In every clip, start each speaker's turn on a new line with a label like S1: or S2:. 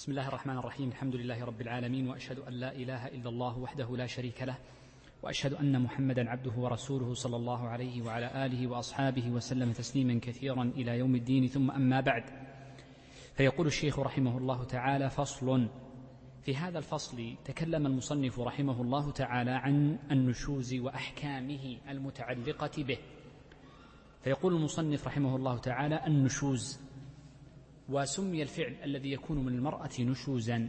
S1: بسم الله الرحمن الرحيم الحمد لله رب العالمين واشهد ان لا اله الا الله وحده لا شريك له واشهد ان محمدا عبده ورسوله صلى الله عليه وعلى اله واصحابه وسلم تسليما كثيرا إلى يوم الدين ثم اما بعد فيقول الشيخ رحمه الله تعالى فصل في هذا الفصل تكلم المصنف رحمه الله تعالى عن النشوز واحكامه المتعلقه به فيقول المصنف رحمه الله تعالى النشوز وسمي الفعل الذي يكون من المرأة نشوزا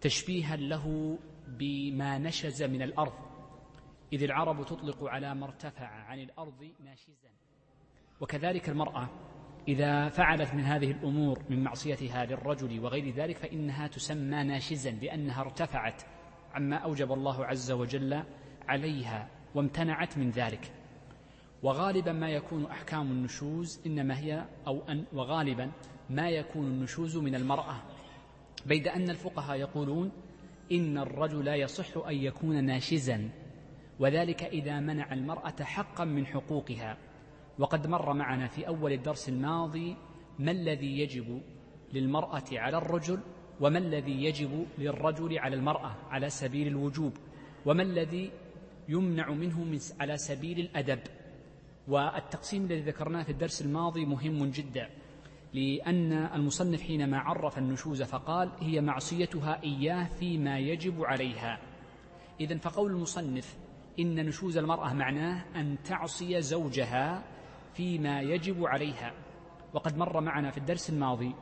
S1: تشبيها له بما نشز من الأرض. إذ العرب تطلق على ما ارتفع عن الأرض ناشزا. وكذلك المرأة إذا فعلت من هذه الأمور من معصيتها للرجل وغير ذلك فإنها تسمى ناشزا لأنها ارتفعت عما أوجب الله عز وجل عليها وامتنعت من ذلك. وغالبا ما يكون أحكام النشوز إنما هي أو أن وغالبا ما يكون النشوز من المرأة. بيد أن الفقهاء يقولون إن الرجل يصح أن يكون ناشزا وذلك إذا منع المرأة حقا من حقوقها. وقد مر معنا في أول الدرس الماضي ما الذي يجب للمرأة على الرجل وما الذي يجب للرجل على المرأة على سبيل الوجوب وما الذي يمنع منه من على سبيل الأدب. والتقسيم الذي ذكرناه في الدرس الماضي مهم جدا. لأن المصنف حينما عرف النشوز فقال هي معصيتها إياه فيما يجب عليها. إذا فقول المصنف إن نشوز المرأة معناه أن تعصي زوجها فيما يجب عليها. وقد مر معنا في الدرس الماضي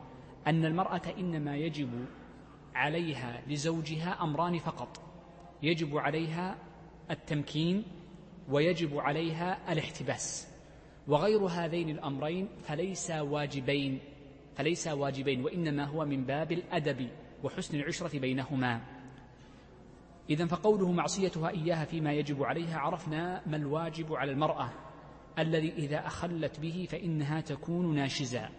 S1: أن المرأة إنما يجب عليها لزوجها أمران فقط. يجب عليها التمكين ويجب عليها الاحتباس. وغير هذين الأمرين فليس واجبين فليس واجبين وإنما هو من باب الأدب وحسن العشرة بينهما. إذا فقوله معصيتها إياها فيما يجب عليها عرفنا ما الواجب على المرأة الذي إذا أخلت به فإنها تكون ناشزا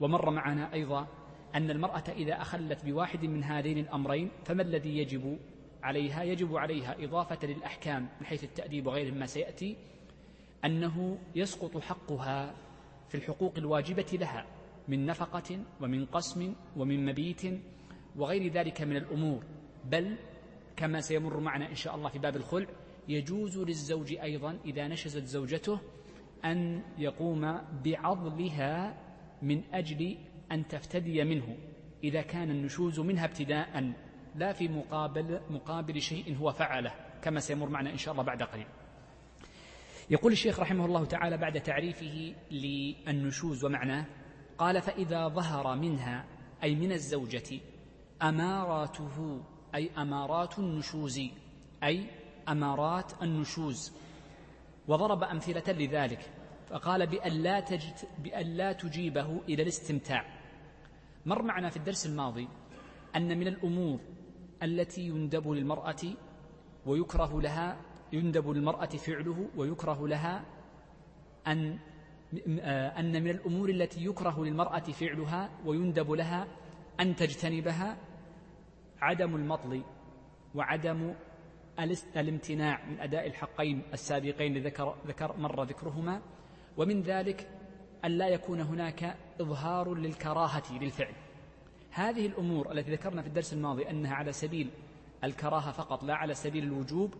S1: ومر معنا أيضا أن المرأة إذا أخلت بواحد من هذين الأمرين فما الذي يجب عليها؟ يجب عليها إضافة للأحكام من حيث التأديب وغيره ما سيأتي أنه يسقط حقها في الحقوق الواجبة لها من نفقة ومن قسم ومن مبيت وغير ذلك من الأمور. بل كما سيمر معنا إن شاء الله في باب الخلع يجوز للزوج أيضا إذا نشزت زوجته أن يقوم بعضلها من أجل أن تفتدي منه إذا كان النشوز منها ابتداء لا في مقابل مقابل شيء هو فعله كما سيمر معنا إن شاء الله بعد قليل. يقول الشيخ رحمه الله تعالى بعد تعريفه للنشوز ومعناه قال فإذا ظهر منها أي من الزوجة أماراته أي أمارات النشوز أي أمارات النشوز وضرب أمثلة لذلك فقال بأن لا, تجد بأن لا تجيبه إلى الاستمتاع. مر معنا في الدرس الماضي أن من الأمور التي يندب للمرأة ويكره لها يندب للمرأة فعله ويكره لها أن أن من الأمور التي يكره للمرأة فعلها ويندب لها أن تجتنبها عدم المطل وعدم الامتناع من أداء الحقين السابقين ذكر, ذكر مر ذكرهما. ومن ذلك أن لا يكون هناك إظهار للكراهة للفعل. هذه الأمور التي ذكرنا في الدرس الماضي أنها على سبيل الكراهة فقط لا على سبيل الوجوب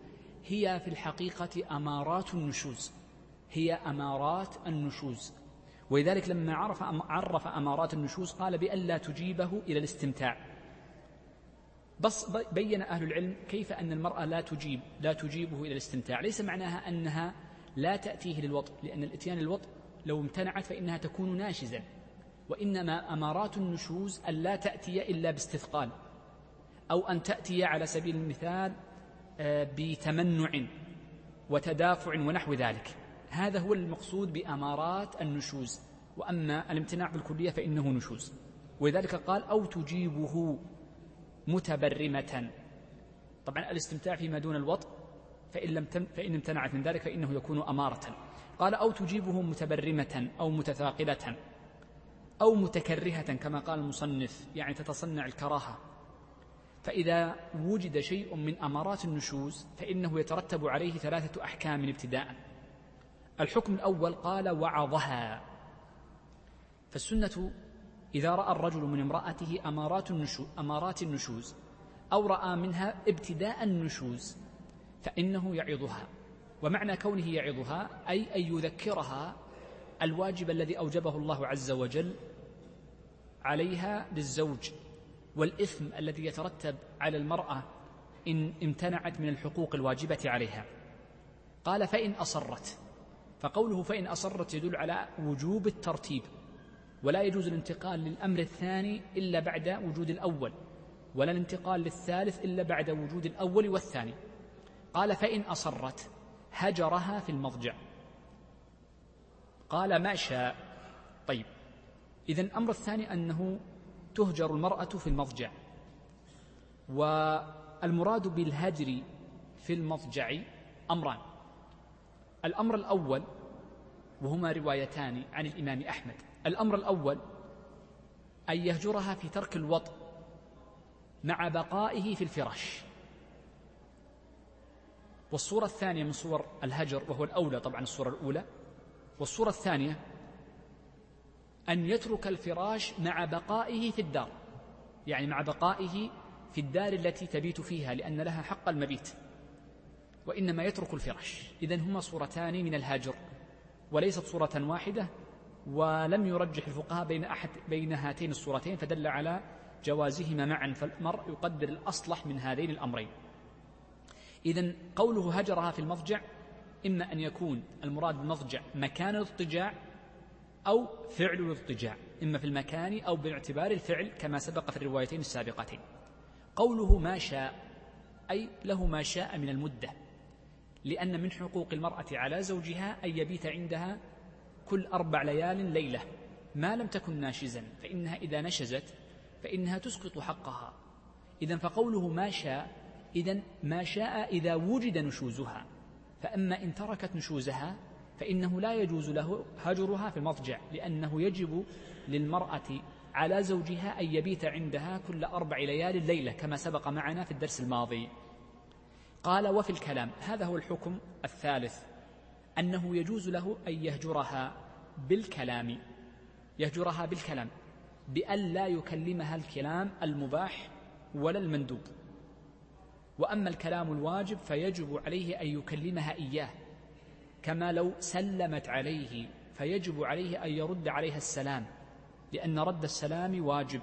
S1: هي في الحقيقة أمارات النشوز. هي أمارات النشوز. ولذلك لما عرف عرف أمارات النشوز قال بألا تجيبه إلى الاستمتاع. بس بين أهل العلم كيف أن المرأة لا تجيب لا تجيبه إلى الاستمتاع. ليس معناها أنها لا تأتيه للوطء لأن الإتيان للوطء لو امتنعت فإنها تكون ناشزا. وإنما أمارات النشوز أن لا تأتي إلا باستثقال أو أن تأتي على سبيل المثال بتمنع وتدافع ونحو ذلك. هذا هو المقصود بأمارات النشوز. وأما الامتناع بالكلية فإنه نشوز. ولذلك قال أو تجيبه متبرمة. طبعا الاستمتاع فيما دون الوطء فإن, لم تم فإن امتنعت من ذلك فإنه يكون أمارة. قال أو تجيبه متبرمة أو متثاقلة أو متكرهة كما قال المصنف يعني تتصنع الكراهة. فإذا وجد شيء من أمارات النشوز فإنه يترتب عليه ثلاثة أحكام ابتداء. الحكم الأول قال وعظها. فالسنة إذا رأى الرجل من امرأته أمارات النشوز, أمارات النشوز أو رأى منها ابتداء النشوز فإنه يعظها. ومعنى كونه يعظها أي أن يذكرها الواجب الذي أوجبه الله عز وجل عليها للزوج والإثم الذي يترتب على المرأة إن امتنعت من الحقوق الواجبة عليها. قال فإن أصرت. فقوله فإن أصرت يدل على وجوب الترتيب ولا يجوز الانتقال للأمر الثاني إلا بعد وجود الأول ولا الانتقال للثالث إلا بعد وجود الأول والثاني. قال فإن أصرت هجرها في المضجع. قال ما شاء. طيب إذا الأمر الثاني أنه تهجر المرأة في المضجع. والمراد بالهجر في المضجع أمران. الأمر الأول وهما روايتان عن الإمام أحمد. الأمر الأول أن يهجرها في ترك الوطء مع بقائه في الفراش. والصورة الثانية من صور الهجر وهو الأولى طبعا الصورة الأولى. والصورة الثانية أن يترك الفراش مع بقائه في الدار. يعني مع بقائه في الدار التي تبيت فيها لأن لها حق المبيت. وإنما يترك الفراش. إذن هما صورتان من الهاجر. وليست صورة واحدة ولم يرجح الفقهاء بين أحد بين هاتين الصورتين فدل على جوازهما معا فالمرء يقدر الأصلح من هذين الأمرين. إذا قوله هجرها في المضجع إما أن يكون المراد بالمضجع مكان الاضطجاع أو فعل الاضطجاع إما في المكان أو باعتبار الفعل كما سبق في الروايتين السابقتين. قوله ما شاء أي له ما شاء من المدة لأن من حقوق المرأة على زوجها أن يبيت عندها كل أربع ليال ليلة ما لم تكن ناشزا فإنها إذا نشزت فإنها تسقط حقها. إذا فقوله ما شاء إذا ما شاء إذا وجد نشوزها فأما إن تركت نشوزها فإنه لا يجوز له هجرها في المضجع لأنه يجب للمرأة على زوجها أن يبيت عندها كل أربع ليال ليلة كما سبق معنا في الدرس الماضي. قال وفي الكلام هذا هو الحكم الثالث أنه يجوز له أن يهجرها بالكلام يهجرها بالكلام بأن لا يكلمها الكلام المباح ولا المندوب. وأما الكلام الواجب فيجب عليه أن يكلمها إياه كما لو سلمت عليه فيجب عليه أن يرد عليها السلام لأن رد السلام واجب.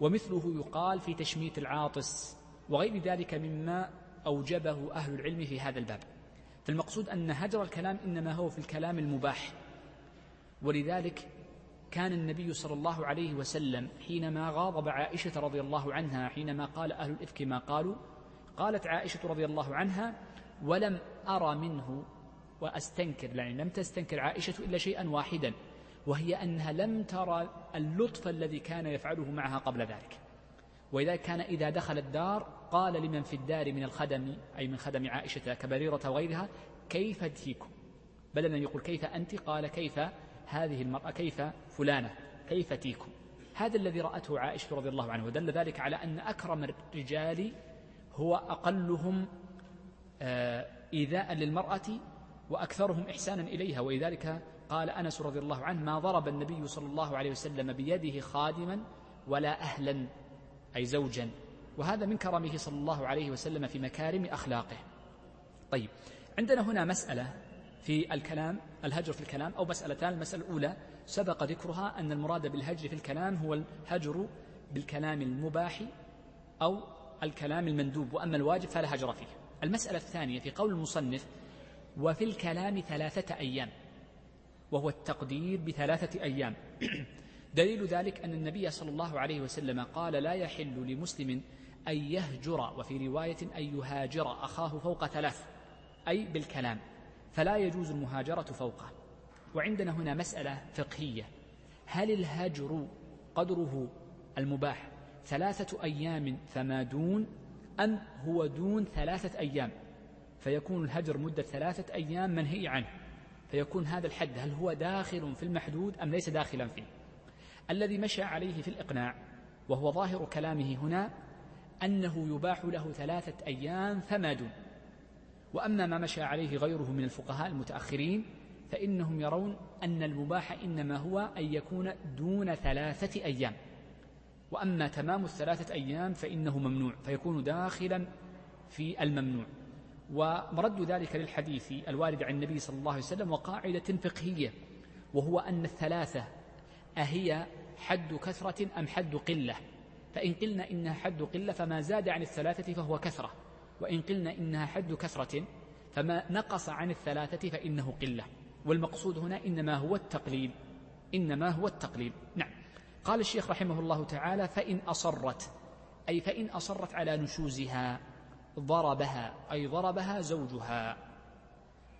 S1: ومثله يقال في تشميت العاطس وغير ذلك مما أوجبه أهل العلم في هذا الباب. فالمقصود أن هجر الكلام إنما هو في الكلام المباح. ولذلك كان النبي صلى الله عليه وسلم حينما غاضب عائشة رضي الله عنها حينما قال أهل الإفك ما قالوا قالت عائشة رضي الله عنها ولم أرى منه وأستنكر يعني لم تستنكر عائشة إلا شيئا واحدا وهي أنها لم ترى اللطف الذي كان يفعله معها قبل ذلك. وإذا كان إذا دخل الدار قال لمن في الدار من الخدم أي من خدم عائشة كبريرة وغيرها كيف تيكم بدلا أن يقول كيف أنت؟ قال كيف هذه المرأة؟ كيف فلانة؟ كيف تيكم هذا الذي رأته عائشة رضي الله عنها ودل ذلك على أن أكرم الرجال هو أقلهم آه، إيذاء للمرأة وأكثرهم إحسانا إليها ولذلك قال أنس رضي الله عنه ما ضرب النبي صلى الله عليه وسلم بيده خادما ولا أهلا أي زوجا. وهذا من كرمه صلى الله عليه وسلم في مكارم أخلاقه. طيب عندنا هنا مسألة في الكلام الهجر في الكلام أو مسألتان. المسألة الأولى سبق ذكرها أن المراد بالهجر في الكلام هو الهجر بالكلام المباح أو الكلام المندوب وأما الواجب فلا هجر فيه. المسألة الثانية في قول المصنف وفي الكلام ثلاثة أيام وهو التقدير بثلاثة أيام. دليل ذلك أن النبي صلى الله عليه وسلم قال لا يحل لمسلم أن يهجر وفي رواية أن يهاجر أخاه فوق ثلاث أي بالكلام فلا يجوز المهاجرة فوقه. وعندنا هنا مسألة فقهية. هل الهجر قدره المباح ثلاثة أيام فما دون أم هو دون ثلاثة أيام؟ فيكون الهجر مدة ثلاثة أيام منهي عنه. فيكون هذا الحد هل هو داخل في المحدود أم ليس داخلا فيه؟ الذي مشى عليه في الإقناع وهو ظاهر كلامه هنا أنه يباح له ثلاثة أيام فما دون. وأما ما مشى عليه غيره من الفقهاء المتأخرين فإنهم يرون أن المباح إنما هو أن يكون دون ثلاثة أيام. وأما تمام الثلاثة أيام فإنه ممنوع فيكون داخلا في الممنوع. ومرد ذلك للحديث الوارد عن النبي صلى الله عليه وسلم وقاعدة فقهية وهو أن الثلاثة أهي حد كثرة أم حد قلة؟ فإن قلنا إنها حد قلة فما زاد عن الثلاثة فهو كثرة وإن قلنا إنها حد كثرة فما نقص عن الثلاثة فإنه قلة. والمقصود هنا إنما هو التقليل إنما هو التقليل. نعم. قال الشيخ رحمه الله تعالى فإن أصرت أي فإن أصرت على نشوزها. ضربها أي ضربها زوجها.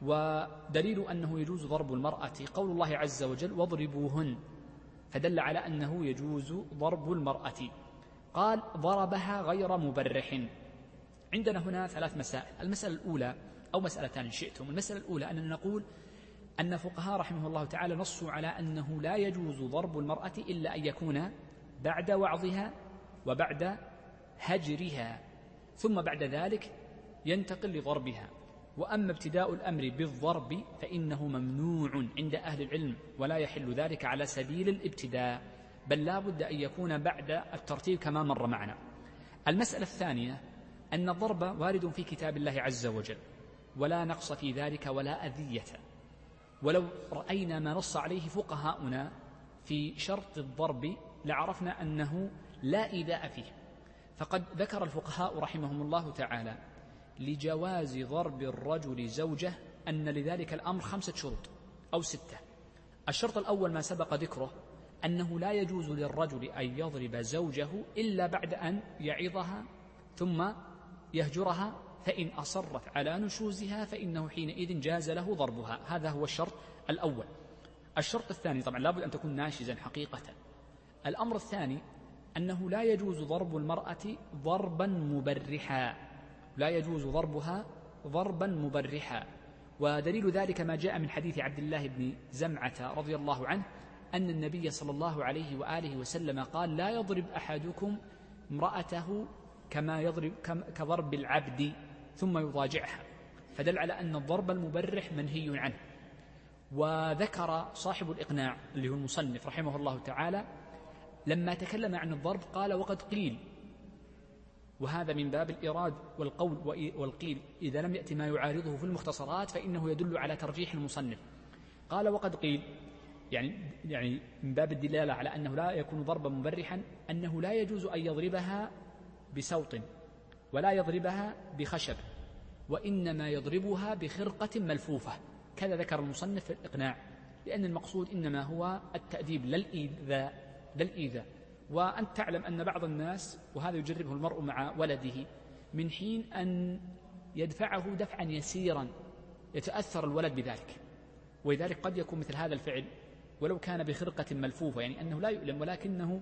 S1: ودليل أنه يجوز ضرب المرأة. قول الله عز وجل واضربوهن فدل على أنه يجوز ضرب المرأة. قال ضربها غير مبرح عندنا هنا ثلاث مسائل. المسألة الأولى أو مسألتان شئتم. المسألة الأولى أننا نقول أن الفقهاء رحمه الله تعالى نصوا على أنه لا يجوز ضرب المرأة إلا أن يكون بعد وعظها وبعد هجرها. ثم بعد ذلك ينتقل لضربها. وأما ابتداء الأمر بالضرب فإنه ممنوع عند أهل العلم ولا يحل ذلك على سبيل الابتداء بل لا بد أن يكون بعد الترتيب كما مر معنا. المسألة الثانية أن الضرب وارد في كتاب الله عز وجل ولا نقص في ذلك ولا أذية. ولو رأينا ما نص عليه فقهاؤنا في شرط الضرب لعرفنا أنه لا إيذاء فيه. فقد ذكر الفقهاء رحمهم الله تعالى لجواز ضرب الرجل زوجة أن لذلك الأمر خمسة شروط أو ستة. الشرط الأول ما سبق ذكره أنه لا يجوز للرجل أن يضرب زوجه إلا بعد أن يعظها ثم يهجرها فإن أصرت على نشوزها فإنه حينئذ جاز له ضربها. هذا هو الشرط الأول. الشرط الثاني طبعا لابد أن تكون ناشزا حقيقة. الأمر الثاني أنه لا يجوز ضرب المرأة ضربا مبرحا. لا يجوز ضربها ضربا مبرحا. ودليل ذلك ما جاء من حديث عبد الله بن زمعة رضي الله عنه أن النبي صلى الله عليه وآله وسلم قال لا يضرب أحدكم امرأته كما يضرب كضرب العبد ثم يضاجعها. فدل على أن الضرب المبرح منهي عنه. وذكر صاحب الإقناع اللي هو المصنف رحمه الله تعالى لما تكلم عن الضرب قال وقد قيل. وهذا من باب الإيراد والقول والقيل. إذا لم يأتي ما يعارضه في المختصرات فإنه يدل على ترجيح المصنف. قال وقد قيل. يعني يعني من باب الدلالة على أنه لا يكون ضربا مبرحا أنه لا يجوز أن يضربها بسوط ولا يضربها بخشب وإنما يضربها بخرقة ملفوفة. كذا ذكر المصنف في الإقناع. لأن المقصود إنما هو التأديب لا الإيذاء. لا الإيذاء وأنت تعلم أن بعض الناس وهذا يجربه المرء مع ولده من حين أن يدفعه دفعا يسيرا يتأثر الولد بذلك. ولذلك قد يكون مثل هذا الفعل ولو كان بخرقة ملفوفة يعني أنه لا يؤلم ولكنه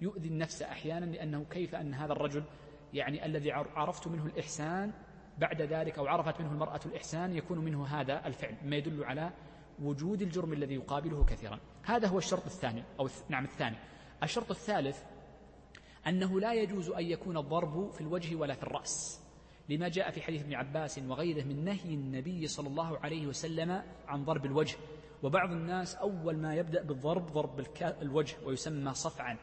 S1: يؤذي النفس أحيانا لأنه كيف أن هذا الرجل يعني الذي عرفت منه الإحسان بعد ذلك أو عرفت منه المرأة الإحسان يكون منه هذا الفعل. ما يدل على وجود الجرم الذي يقابله كثيرا. هذا هو الشرط الثاني أو نعم الثاني. الشرط الثالث أنه لا يجوز أن يكون الضرب في الوجه ولا في الرأس لما جاء في حديث ابن عباس وغيره من نهي النبي صلى الله عليه وسلم عن ضرب الوجه. وبعض الناس أول ما يبدأ بالضرب ضرب الوجه ويسمى صفعا.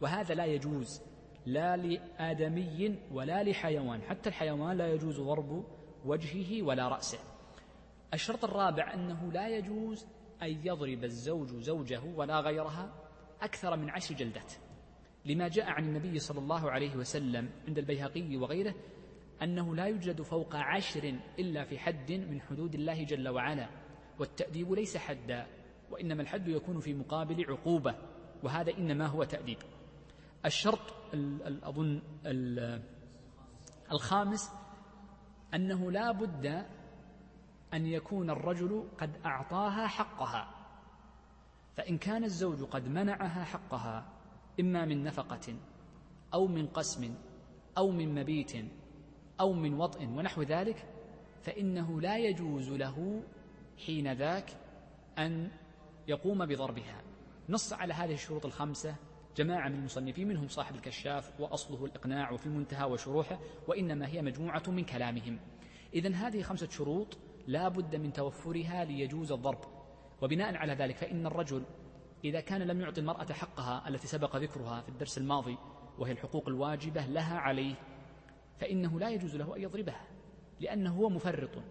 S1: وهذا لا يجوز لا لآدمي ولا لحيوان. حتى الحيوان لا يجوز ضرب وجهه ولا رأسه. الشرط الرابع أنه لا يجوز أن يضرب الزوج زوجه ولا غيرها أكثر من عشر جلدات. لما جاء عن النبي صلى الله عليه وسلم عند البيهقي وغيره أنه لا يوجد فوق عشر إلا في حد من حدود الله جل وعلا والتأديب ليس حدا وإنما الحد يكون في مقابل عقوبة وهذا إنما هو تأديب. الشرط أظن الخامس أنه لا بد أن يكون الرجل قد أعطاها حقها. فإن كان الزوج قد منعها حقها إما من نفقة أو من قسم أو من مبيت أو من وطئ ونحو ذلك فإنه لا يجوز له حين ذاك أن يقوم بضربها. نص على هذه الشروط الخمسة جماعة من المصنفين منهم صاحب الكشاف وأصله الإقناع وفي المنتهى وشروحه وإنما هي مجموعة من كلامهم. إذا هذه خمسة شروط لا بد من توفرها ليجوز الضرب. وبناء على ذلك فإن الرجل إذا كان لم يعطي المرأة حقها التي سبق ذكرها في الدرس الماضي وهي الحقوق الواجبة لها عليه فإنه لا يجوز له أن يضربها لأنه هو مفرط.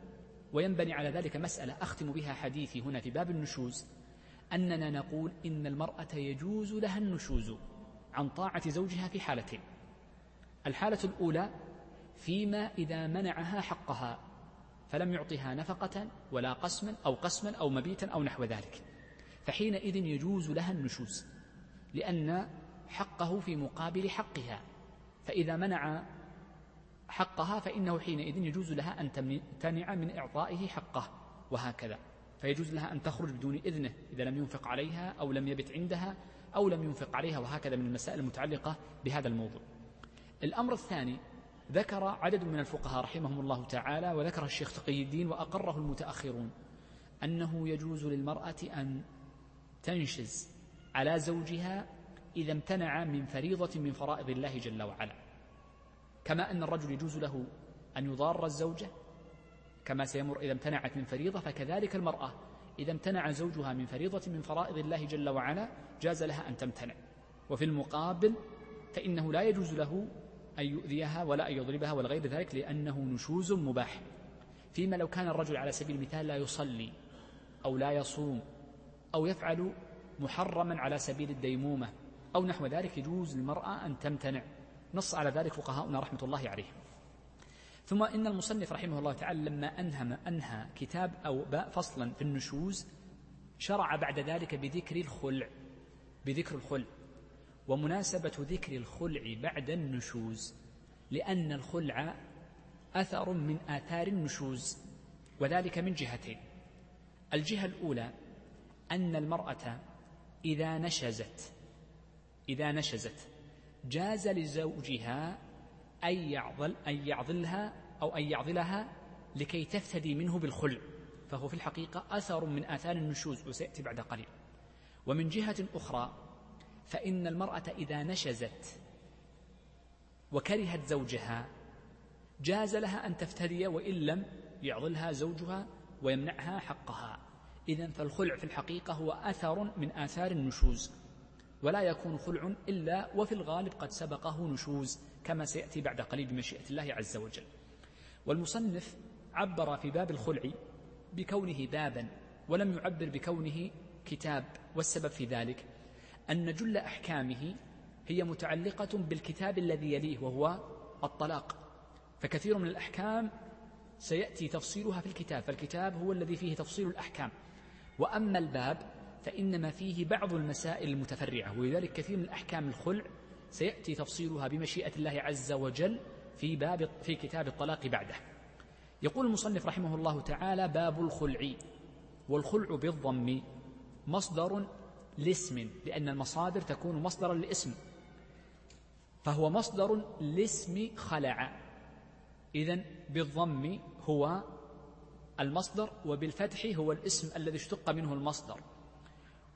S1: وينبني على ذلك مسألة أختم بها حديثي هنا في باب النشوز أننا نقول إن المرأة يجوز لها النشوز عن طاعة زوجها في حالتين. الحالة الأولى فيما إذا منعها حقها فلم يعطها نفقة ولا قسما أو قسما أو مبيتا أو نحو ذلك. فحينئذ يجوز لها النشوز لأن حقه في مقابل حقها. فإذا منع حقها فإنه حينئذ يجوز لها أن تمتنع من إعطائه حقه وهكذا. فيجوز لها أن تخرج بدون إذنه إذا لم ينفق عليها أو لم يبت عندها أو لم ينفق عليها وهكذا من المسائل المتعلقة بهذا الموضوع. الأمر الثاني ذكر عدد من الفقهاء رحمهم الله تعالى وذكر الشيخ تقي الدين وأقره المتأخرون أنه يجوز للمرأة أن تنشز على زوجها إذا امتنع من فريضة من فرائض الله جل وعلا. كما أن الرجل يجوز له أن يضار الزوجة كما سيمر إذا امتنعت من فريضة فكذلك المرأة إذا امتنع زوجها من فريضة من فرائض الله جل وعلا جاز لها أن تمتنع. وفي المقابل فإنه لا يجوز له أن يؤذيها ولا أن يضربها ولا غير ذلك لأنه نشوز مباح. فيما لو كان الرجل على سبيل المثال لا يصلي أو لا يصوم أو يفعل محرما على سبيل الديمومة أو نحو ذلك يجوز للمرأة أن تمتنع. نص على ذلك فقهاؤنا رحمة الله عليهم. ثم إن المصنف رحمه الله تعالى لما أنهى, أنهى كتاب أو باء فصلا في النشوز شرع بعد ذلك بذكر الخلع بذكر الخلع. ومناسبة ذكر الخلع بعد النشوز لأن الخلع أثر من آثار النشوز وذلك من جهتين. الجهة الأولى أن المرأة إذا نشزت إذا نشزت جاز لزوجها أن يعضل أن يعضلها أو أن يعضلها لكي تفتدي منه بالخلع. فهو في الحقيقة أثر من آثار النشوز وسيأتي بعد قليل. ومن جهة أخرى فإن المرأة إذا نشزت وكرهت زوجها جاز لها أن تفتدي وإن لم يعضلها زوجها ويمنعها حقها. إذا فالخلع في الحقيقة هو أثر من آثار النشوز ولا يكون خلع إلا وفي الغالب قد سبقه نشوز كما سيأتي بعد قليل بمشيئة الله عز وجل. والمصنف عبر في باب الخلع بكونه بابا ولم يعبر بكونه كتاب والسبب في ذلك أن جل أحكامه هي متعلقة بالكتاب الذي يليه وهو الطلاق. فكثير من الأحكام سيأتي تفصيلها في الكتاب فالكتاب هو الذي فيه تفصيل الأحكام. وأما الباب فإنما فيه بعض المسائل المتفرعة ولذلك كثير من أحكام الخلع سيأتي تفصيلها بمشيئة الله عز وجل في باب في كتاب الطلاق بعده. يقول المصنف رحمه الله تعالى باب الخلع. والخلع بالضم مصدر لاسم لأن المصادر تكون مصدرا لاسم. فهو مصدر لاسم خلع. إذا بالضم هو المصدر وبالفتح هو الاسم الذي اشتق منه المصدر.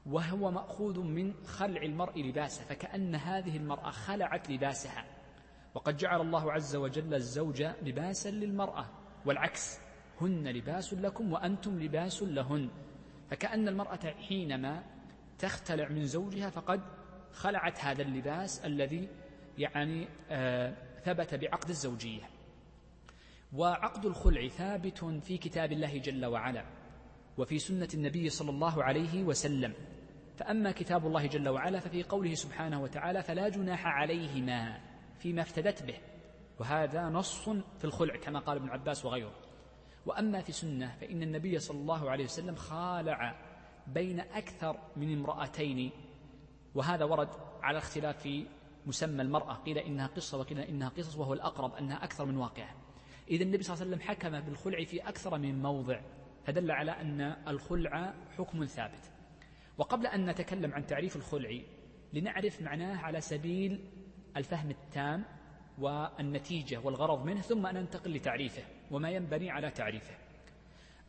S1: وهو مأخوذ من خلع المرء لباسه فكأن هذه المرأة خلعت لباسها. وقد جعل الله عز وجل الزوج لباسا للمرأة والعكس. هن لباس لكم وأنتم لباس لهن. فكأن المرأة حينما تختلع من زوجها فقد خلعت هذا اللباس الذي يعني آه ثبت بعقد الزوجية. وعقد الخلع ثابت في كتاب الله جل وعلا وفي سنة النبي صلى الله عليه وسلم. فأما كتاب الله جل وعلا ففي قوله سبحانه وتعالى فلا جناح عليهما فيما افتدت به وهذا نص في الخلع كما قال ابن عباس وغيره. وأما في سنة فإن النبي صلى الله عليه وسلم خالع بين أكثر من امرأتين وهذا ورد على اختلاف في مسمى المرأة. قيل إنها قصة وقيل إنها قصص وهو الأقرب أنها أكثر من واقعة. إذا النبي صلى الله عليه وسلم حكم بالخلع في أكثر من موضع فدل على أن الخلع حكم ثابت. وقبل أن نتكلم عن تعريف الخلع لنعرف معناه على سبيل الفهم التام والنتيجة والغرض منه ثم ننتقل لتعريفه وما ينبني على تعريفه.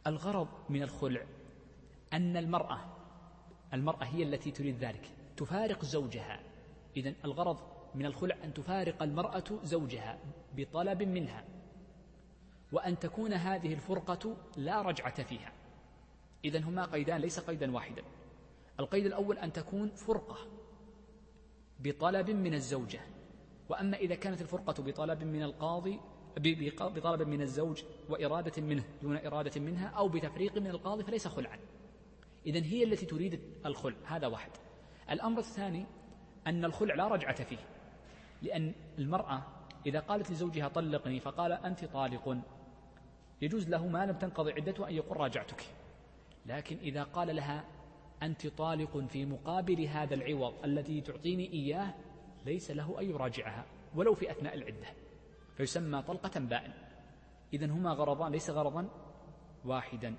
S1: الغرض من الخلع أن المرأة المرأة هي التي تريد ذلك. تفارق زوجها. إذا الغرض من الخلع أن تفارق المرأة زوجها بطلب منها وأن تكون هذه الفرقة لا رجعة فيها. إذا هما قيدان ليس قيدا واحدا. القيد الأول أن تكون فرقة بطلب من الزوجة. وأما إذا كانت الفرقة بطلب من القاضي بطلب من الزوج وإرادة منه دون إرادة منها أو بتفريق من القاضي فليس خلعا. إذا هي التي تريد الخلع هذا واحد. الأمر الثاني أن الخلع لا رجعة فيه لأن المرأة إذا قالت لزوجها طلقني فقال أنت طالق يجوز له ما لم تنقضي عدته أن يقول راجعتك. لكن إذا قال لها أنت طالق في مقابل هذا العوض الذي تعطيني إياه ليس له أن يراجعها ولو في أثناء العدة. فيسمى طلقة بائن. إذن هما غرضان ليس غرضا واحدا.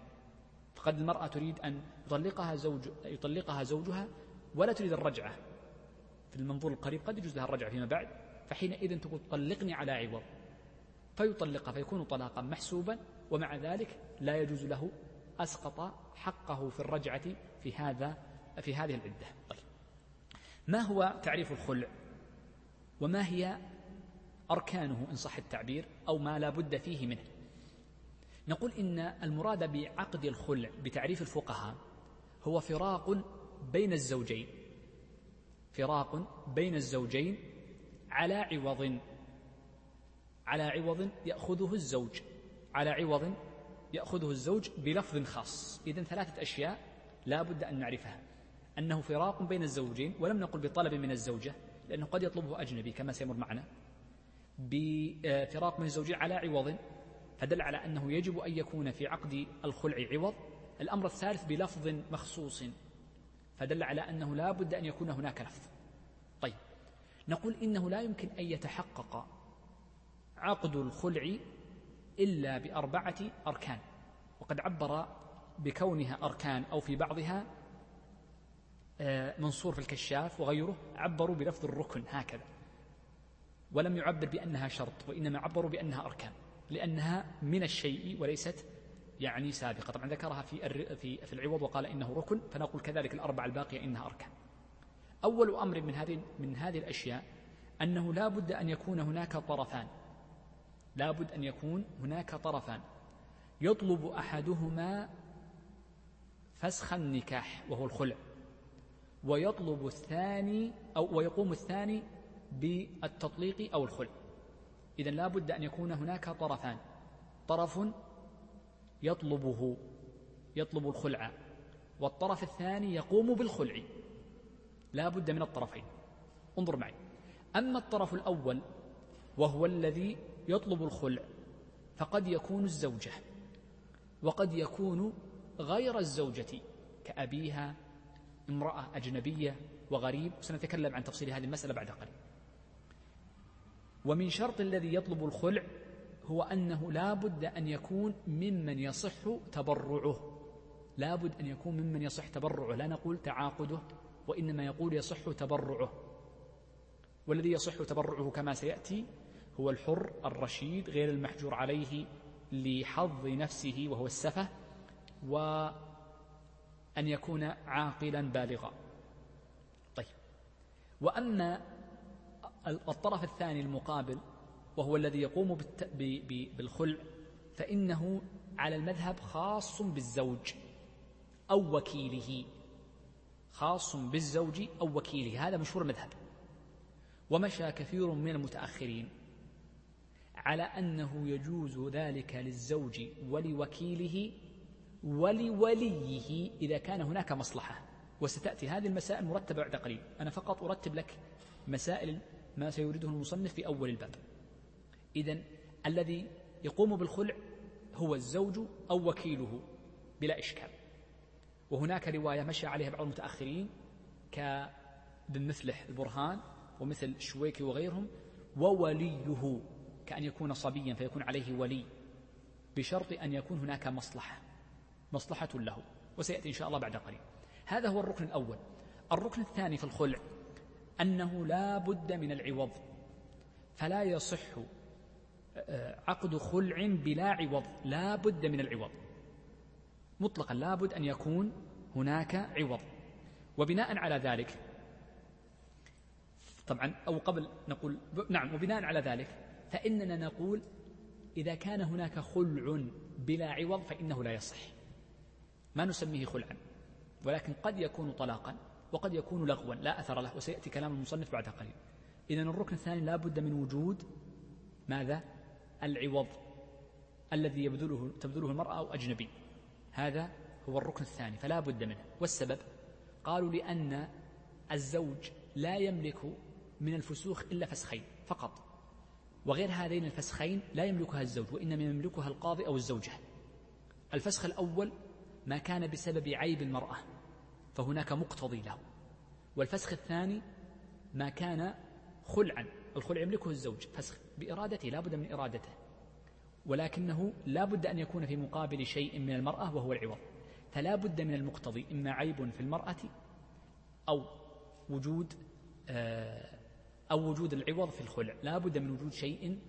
S1: فقد المرأة تريد أن يطلقها زوج يطلقها زوجها ولا تريد الرجعة. في المنظور القريب قد يجوز لها الرجعة فيما بعد فحينئذ تقول طلقني على عوض. فيطلقها فيكون طلاقا محسوبا ومع ذلك لا يجوز له أسقط حقه في الرجعة في هذا في هذه العدة. طيب ما هو تعريف الخلع؟ وما هي أركانه إن صح التعبير أو ما لا بد فيه منه؟ نقول إن المراد بعقد الخلع بتعريف الفقهاء هو فراق بين الزوجين. فراق بين الزوجين على عوض على عوض يأخذه الزوج على عوض يأخذه الزوج بلفظ خاص. إذن ثلاثة أشياء لا بد أن نعرفها. أنه فراق بين الزوجين ولم نقل بطلب من الزوجة لأنه قد يطلبه أجنبي كما سيمر معنا بفراق من الزوجين على عوض فدل على أنه يجب أن يكون في عقد الخلع عوض. الأمر الثالث بلفظ مخصوص فدل على أنه لا بد أن يكون هناك لفظ. طيب نقول إنه لا يمكن أن يتحقق عقد الخلع إلا بأربعة أركان وقد عبر بكونها أركان أو في بعضها آه، منصور في الكشاف وغيره عبروا بلفظ الركن هكذا ولم يعبر بأنها شرط وإنما عبروا بأنها أركان. لأنها من الشيء وليست يعني سابقة. طبعا ذكرها في في في العوض وقال إنه ركن فنقول كذلك الأربع الباقية إنها أركان. أول أمر من هذه من هذه الأشياء أنه لا بد أن يكون هناك طرفان. لا بد أن يكون هناك طرفان. يطلب أحدهما فسخ النكاح وهو الخلع. ويطلب الثاني أو ويقوم الثاني بالتطليق أو الخلع. إذا لا بد أن يكون هناك طرفان. طرف يطلبه يطلب الخلع والطرف الثاني يقوم بالخلع. لا بد من الطرفين. انظر معي. أما الطرف الأول وهو الذي يطلب الخلع فقد يكون الزوجة وقد يكون غير الزوجة كأبيها امرأة أجنبية وغريب. سنتكلم عن تفصيل هذه المسألة بعد قليل. ومن شرط الذي يطلب الخلع هو أنه لا بد أن يكون ممن يصح تبرعه. لا بد أن يكون ممن يصح تبرعه. لا نقول تعاقده وإنما يقول يصح تبرعه. والذي يصح تبرعه كما سيأتي هو الحر الرشيد غير المحجور عليه لحظ نفسه وهو السفة وأن يكون عاقلا بالغا. طيب. وأما الطرف الثاني المقابل وهو الذي يقوم بالخلع فإنه على المذهب خاص بالزوج أو وكيله. خاص بالزوج أو وكيله هذا مشهور المذهب. ومشى كثير من المتأخرين على أنه يجوز ذلك للزوج ولوكيله ولوليه إذا كان هناك مصلحة. وستأتي هذه المسائل مرتبة بعد قليل. أنا فقط أرتب لك مسائل ما سيريده المصنف في أول الباب. إذا الذي يقوم بالخلع هو الزوج أو وكيله بلا إشكال. وهناك رواية مشى عليها بعض المتأخرين كابن مثله البرهان ومثل الشويكي وغيرهم ووليه كأن يكون صبيا فيكون عليه ولي بشرط أن يكون هناك مصلحة مصلحة له وسيأتي إن شاء الله بعد قليل هذا هو الركن الأول. الركن الثاني في الخلع أنه لا بد من العوض. فلا يصح آه، عقد خلع بلا عوض. لا بد من العوض. مطلقا لا بد أن يكون هناك عوض. وبناء على ذلك طبعا أو قبل نقول نعم وبناء على ذلك فإننا نقول إذا كان هناك خلع بلا عوض فإنه لا يصح. ما نسميه خلعا ولكن قد يكون طلاقا. وقد يكون لغوا لا أثر له وسيأتي كلام المصنف بعد قليل. إذا الركن الثاني لا بد من وجود ماذا؟ العوض الذي يبذله تبذله المرأة أو أجنبي. هذا هو الركن الثاني فلا بد منه. والسبب؟ قالوا لأن الزوج لا يملك من الفسوخ إلا فسخين فقط. وغير هذين الفسخين لا يملكها الزوج وإنما يملكها القاضي أو الزوجة. الفسخ الأول ما كان بسبب عيب المرأة. فهناك مقتضي له. والفسخ الثاني ما كان خلعا الخلع يملكه الزوج فسخ بإرادته لا بد من إرادته. ولكنه لا بد أن يكون في مقابل شيء من المرأة وهو العوض. فلا بد من المقتضي إما عيب في المرأة أو وجود آه، أو وجود العوض في الخلع. لا بد من وجود شيء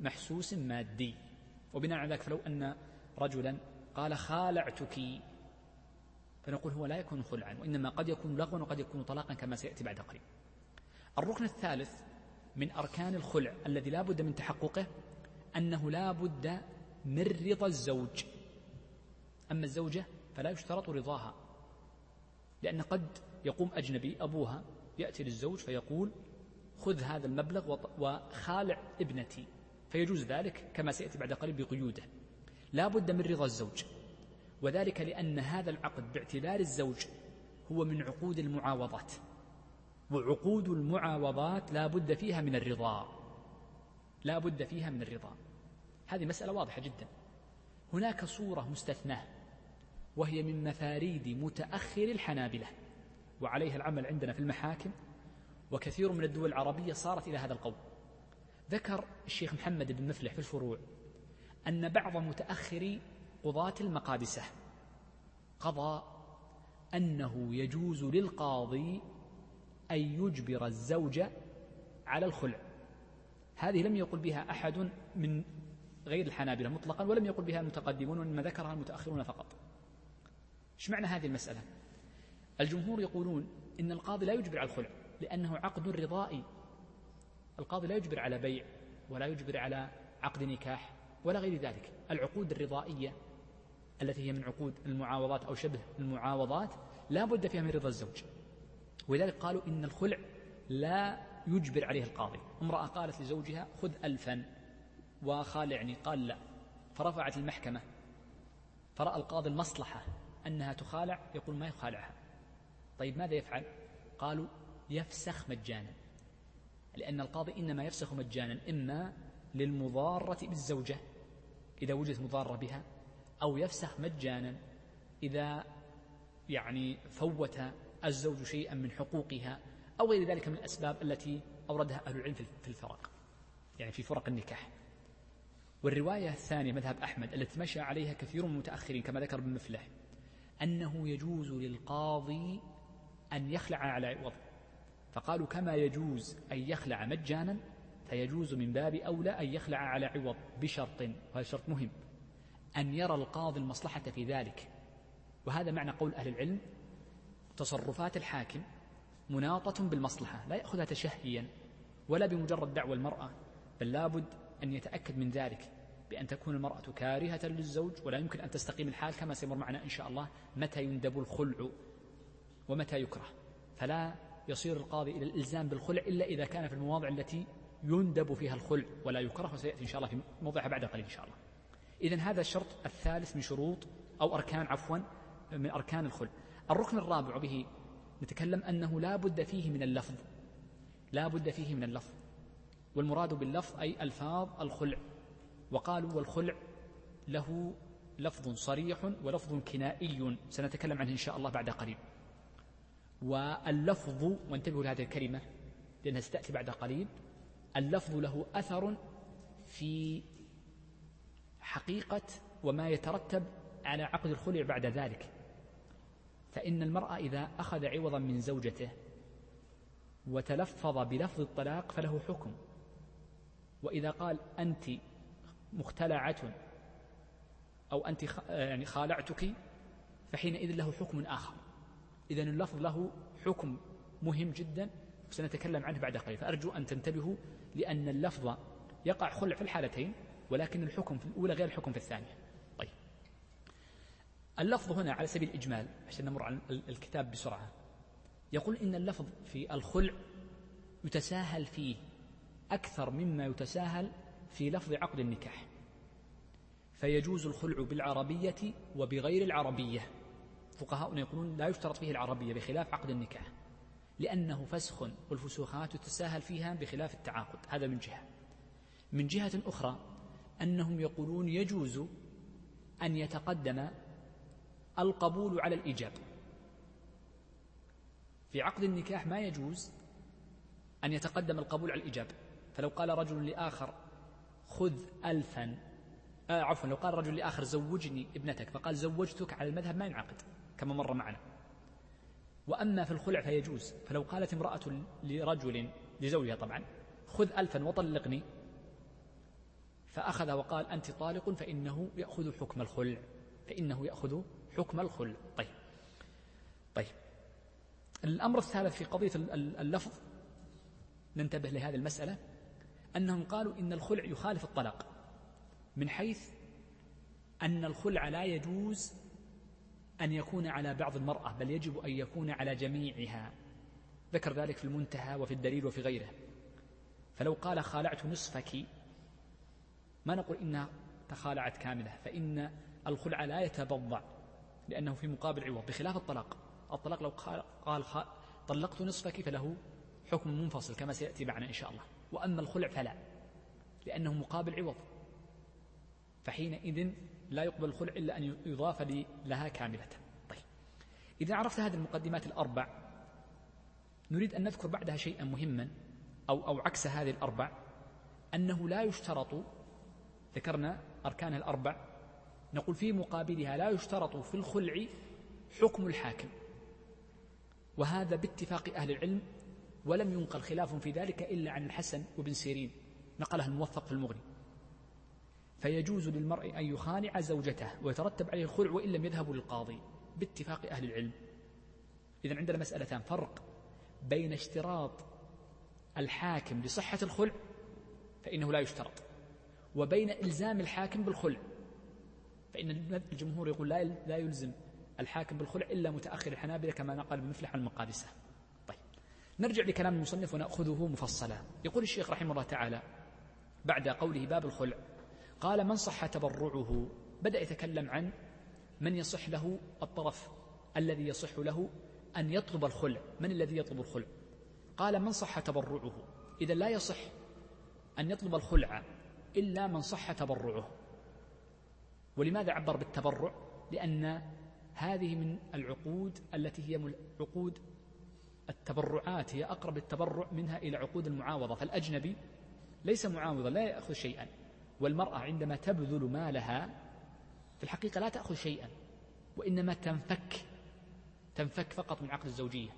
S1: محسوس مادي. وبناء على ذلك فلو أن رجلا قال خالعتك فنقول هو لا يكون خلعا وإنما قد يكون لغوا وقد يكون طلاقا كما سيأتي بعد قليل الركن الثالث من أركان الخلع الذي لا بد من تحققه أنه لا بد من رضا الزوج. أما الزوجة فلا يشترط رضاها لأن قد يقوم أجنبي أبوها يأتي للزوج فيقول خذ هذا المبلغ وخالع ابنتي. فيجوز ذلك كما سيأتي بعد قليل بقيوده. لا بد من رضا الزوج. وذلك لأن هذا العقد باعتبار الزوج هو من عقود المعاوضات. وعقود المعاوضات لا بد فيها من الرضا. لا بد فيها من الرضا. هذه مسألة واضحة جدا. هناك صورة مستثناة وهي من مفاريد متأخر الحنابلة وعليها العمل عندنا في المحاكم وكثير من الدول العربية صارت إلى هذا القول. ذكر الشيخ محمد بن مفلح في الفروع أن بعض متأخري قضاة المقادسة. قضى أنه يجوز للقاضي أن يجبر الزوج على الخلع. هذه لم يقل بها أحد من غير الحنابلة مطلقا ولم يقل بها المتقدمون وإنما ذكرها المتأخرون فقط. إيش معنى هذه المسألة؟ الجمهور يقولون إن القاضي لا يجبر على الخلع لأنه عقد رضائي القاضي لا يجبر على بيع ولا يجبر على عقد نكاح ولا غير ذلك. العقود الرضائية التي هي من عقود المعاوضات أو شبه المعاوضات لا بد فيها من رضا الزوج. ولذلك قالوا إن الخلع لا يجبر عليه القاضي. امرأة قالت لزوجها خذ ألفا وخالعني قال لا. فرفعت المحكمة. فرأى القاضي المصلحة أنها تخالع يقول ما يخالعها. طيب ماذا يفعل؟ قالوا يفسخ مجانا. لأن القاضي إنما يفسخ مجانا إما للمضارة بالزوجة إذا وجدت مضارة بها أو يفسخ مجانا إذا يعني فوت الزوج شيئا من حقوقها أو غير ذلك من الأسباب التي أوردها أهل العلم في الفرق. يعني في فرق النكاح. والرواية الثانية مذهب أحمد التي مشى عليها كثير من المتأخرين كما ذكر ابن مفلح أنه يجوز للقاضي أن يخلع على عوض فقالوا كما يجوز أن يخلع مجانا فيجوز من باب أولى أن يخلع على عوض بشرط وهذا شرط مهم. أن يرى القاضي المصلحة في ذلك. وهذا معنى قول أهل العلم تصرفات الحاكم مناطة بالمصلحة لا يأخذها تشهيا ولا بمجرد دعوى المرأة بل لابد أن يتأكد من ذلك بأن تكون المرأة كارهة للزوج ولا يمكن أن تستقيم الحال كما سيمر معنا إن شاء الله متى يندب الخلع ومتى يكره. فلا يصير القاضي إلى الإلزام بالخلع إلا إذا كان في المواضع التي يندب فيها الخلع ولا يكره وسيأتي إن شاء الله في موضعها بعد قليل إن شاء الله. إذن هذا الشرط الثالث من شروط أو أركان عفوا من أركان الخلع. الركن الرابع به نتكلم أنه لا بد فيه من اللفظ. لا بد فيه من اللفظ. والمراد باللفظ أي ألفاظ الخلع. وقالوا والخلع له لفظ صريح ولفظ كنائي. سنتكلم عنه إن شاء الله بعد قليل. واللفظ وانتبهوا لهذه الكلمة لأنها ستأتي بعد قليل اللفظ له أثر في حقيقة وما يترتب على عقد الخلع بعد ذلك. فإن المرأة إذا أخذ عوضا من زوجته وتلفظ بلفظ الطلاق فله حكم. وإذا قال أنت مختلعة أو أنت يعني خالعتك فحينئذ له حكم آخر. إذا اللفظ له حكم مهم جدا وسنتكلم عنه بعد قليل. فأرجو أن تنتبهوا لأن اللفظ يقع خلع في الحالتين. ولكن الحكم في الأولى غير الحكم في الثانية. طيب. اللفظ هنا على سبيل الإجمال عشان نمر على الكتاب بسرعة. يقول إن اللفظ في الخلع يتساهل فيه أكثر مما يتساهل في لفظ عقد النكاح. فيجوز الخلع بالعربية وبغير العربية. فقهاؤنا يقولون لا يشترط فيه العربية بخلاف عقد النكاح لأنه فسخ والفسوخات تتساهل فيها بخلاف التعاقد. هذا من جهة. من جهة أخرى أنهم يقولون يجوز أن يتقدم القبول على الإيجاب. في عقد النكاح ما يجوز أن يتقدم القبول على الإيجاب. فلو قال رجل لآخر خذ ألفا آه عفوا لو قال رجل لآخر زوجني ابنتك فقال زوجتك على المذهب ما ينعقد كما مر معنا. وأما في الخلع فيجوز. فلو قالت امرأة لرجل لزوجها طبعا خذ ألفا وطلقني فأخذ وقال أنت طالق فإنه يأخذ حكم الخلع. فإنه يأخذ حكم الخلع. طيب. طيب. الأمر الثالث في قضية اللفظ ننتبه لهذه المسألة أنهم قالوا إن الخلع يخالف الطلاق من حيث أن الخلع لا يجوز أن يكون على بعض المرأة بل يجب أن يكون على جميعها. ذكر ذلك في المنتهى وفي الدليل وفي غيره. فلو قال خالعت نصفك ما نقول إنها تخالعت كاملة فإن الخلع لا يتبضع لأنه في مقابل عوض بخلاف الطلاق. الطلاق لو قال طلقت نصفك فله حكم منفصل كما سيأتي معنا إن شاء الله. وأما الخلع فلا لأنه مقابل عوض. فحينئذ لا يقبل الخلع إلا أن يضاف لها كاملة. طيب. إذا عرفت هذه المقدمات الأربع نريد أن نذكر بعدها شيئا مهما أو, أو عكس هذه الأربع أنه لا يشترط ذكرنا أركانها الأربع. نقول في مقابلها لا يشترط في الخلع حكم الحاكم. وهذا باتفاق أهل العلم ولم ينقل خلاف في ذلك إلا عن الحسن وابن سيرين. نقلها الموفق في المغني فيجوز للمرء أن يخانع زوجته ويترتب عليه الخلع وإن لم يذهبوا للقاضي. باتفاق أهل العلم. إذا عندنا مسألتان. فرق بين اشتراط الحاكم لصحة الخلع فإنه لا يشترط. وبين إلزام الحاكم بالخلع. فإن الجمهور يقول لا لا يلزم الحاكم بالخلع إلا متأخر الحنابلة كما نقل بمفلح المقادسة. طيب. نرجع لكلام المصنف ونأخذه مفصلا. يقول الشيخ رحمه الله تعالى بعد قوله باب الخلع قال من صح تبرعه؟ بدأ يتكلم عن من يصح له الطرف الذي يصح له أن يطلب الخلع. من الذي يطلب الخلع؟ قال من صح تبرعه؟ إذا لا يصح أن يطلب الخلع إلا من صح تبرعه. ولماذا عبر بالتبرع؟ لأن هذه من العقود التي هي عقود التبرعات هي أقرب التبرع منها إلى عقود المعاوضة. فالأجنبي ليس معاوضا لا يأخذ شيئا والمرأة عندما تبذل مالها في الحقيقة لا تأخذ شيئا وإنما تنفك تنفك فقط من عقد الزوجية.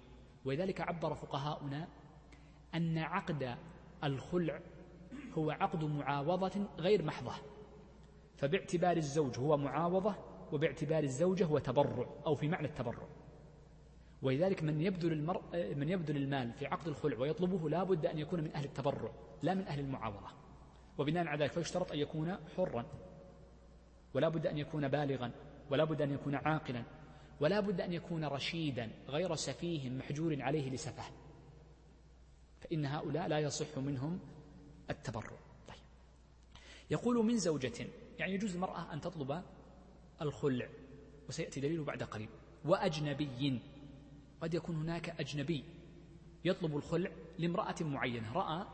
S1: ولذلك عبر فقهاؤنا أن عقد الخلع هو عقد معاوضة غير محضة فباعتبار الزوج هو معاوضة وباعتبار الزوجة هو تبرع أو في معنى التبرع. ولذلك من يبذل المرء من يبذل المال في عقد الخلع ويطلبه لا بد أن يكون من أهل التبرع لا من أهل المعاوضة. وبناء على ذلك فيشترط أن يكون حرا ولا بد أن يكون بالغا ولا بد أن يكون عاقلا ولا بد أن يكون رشيدا غير سفيه محجور عليه لسفه. فإن هؤلاء لا يصح منهم التبرع. طيب. يقول من زوجة يعني يجوز المرأة أن تطلب الخلع وسيأتي دليله بعد قليل. وأجنبي قد يكون هناك أجنبي يطلب الخلع لامرأة معينة رأى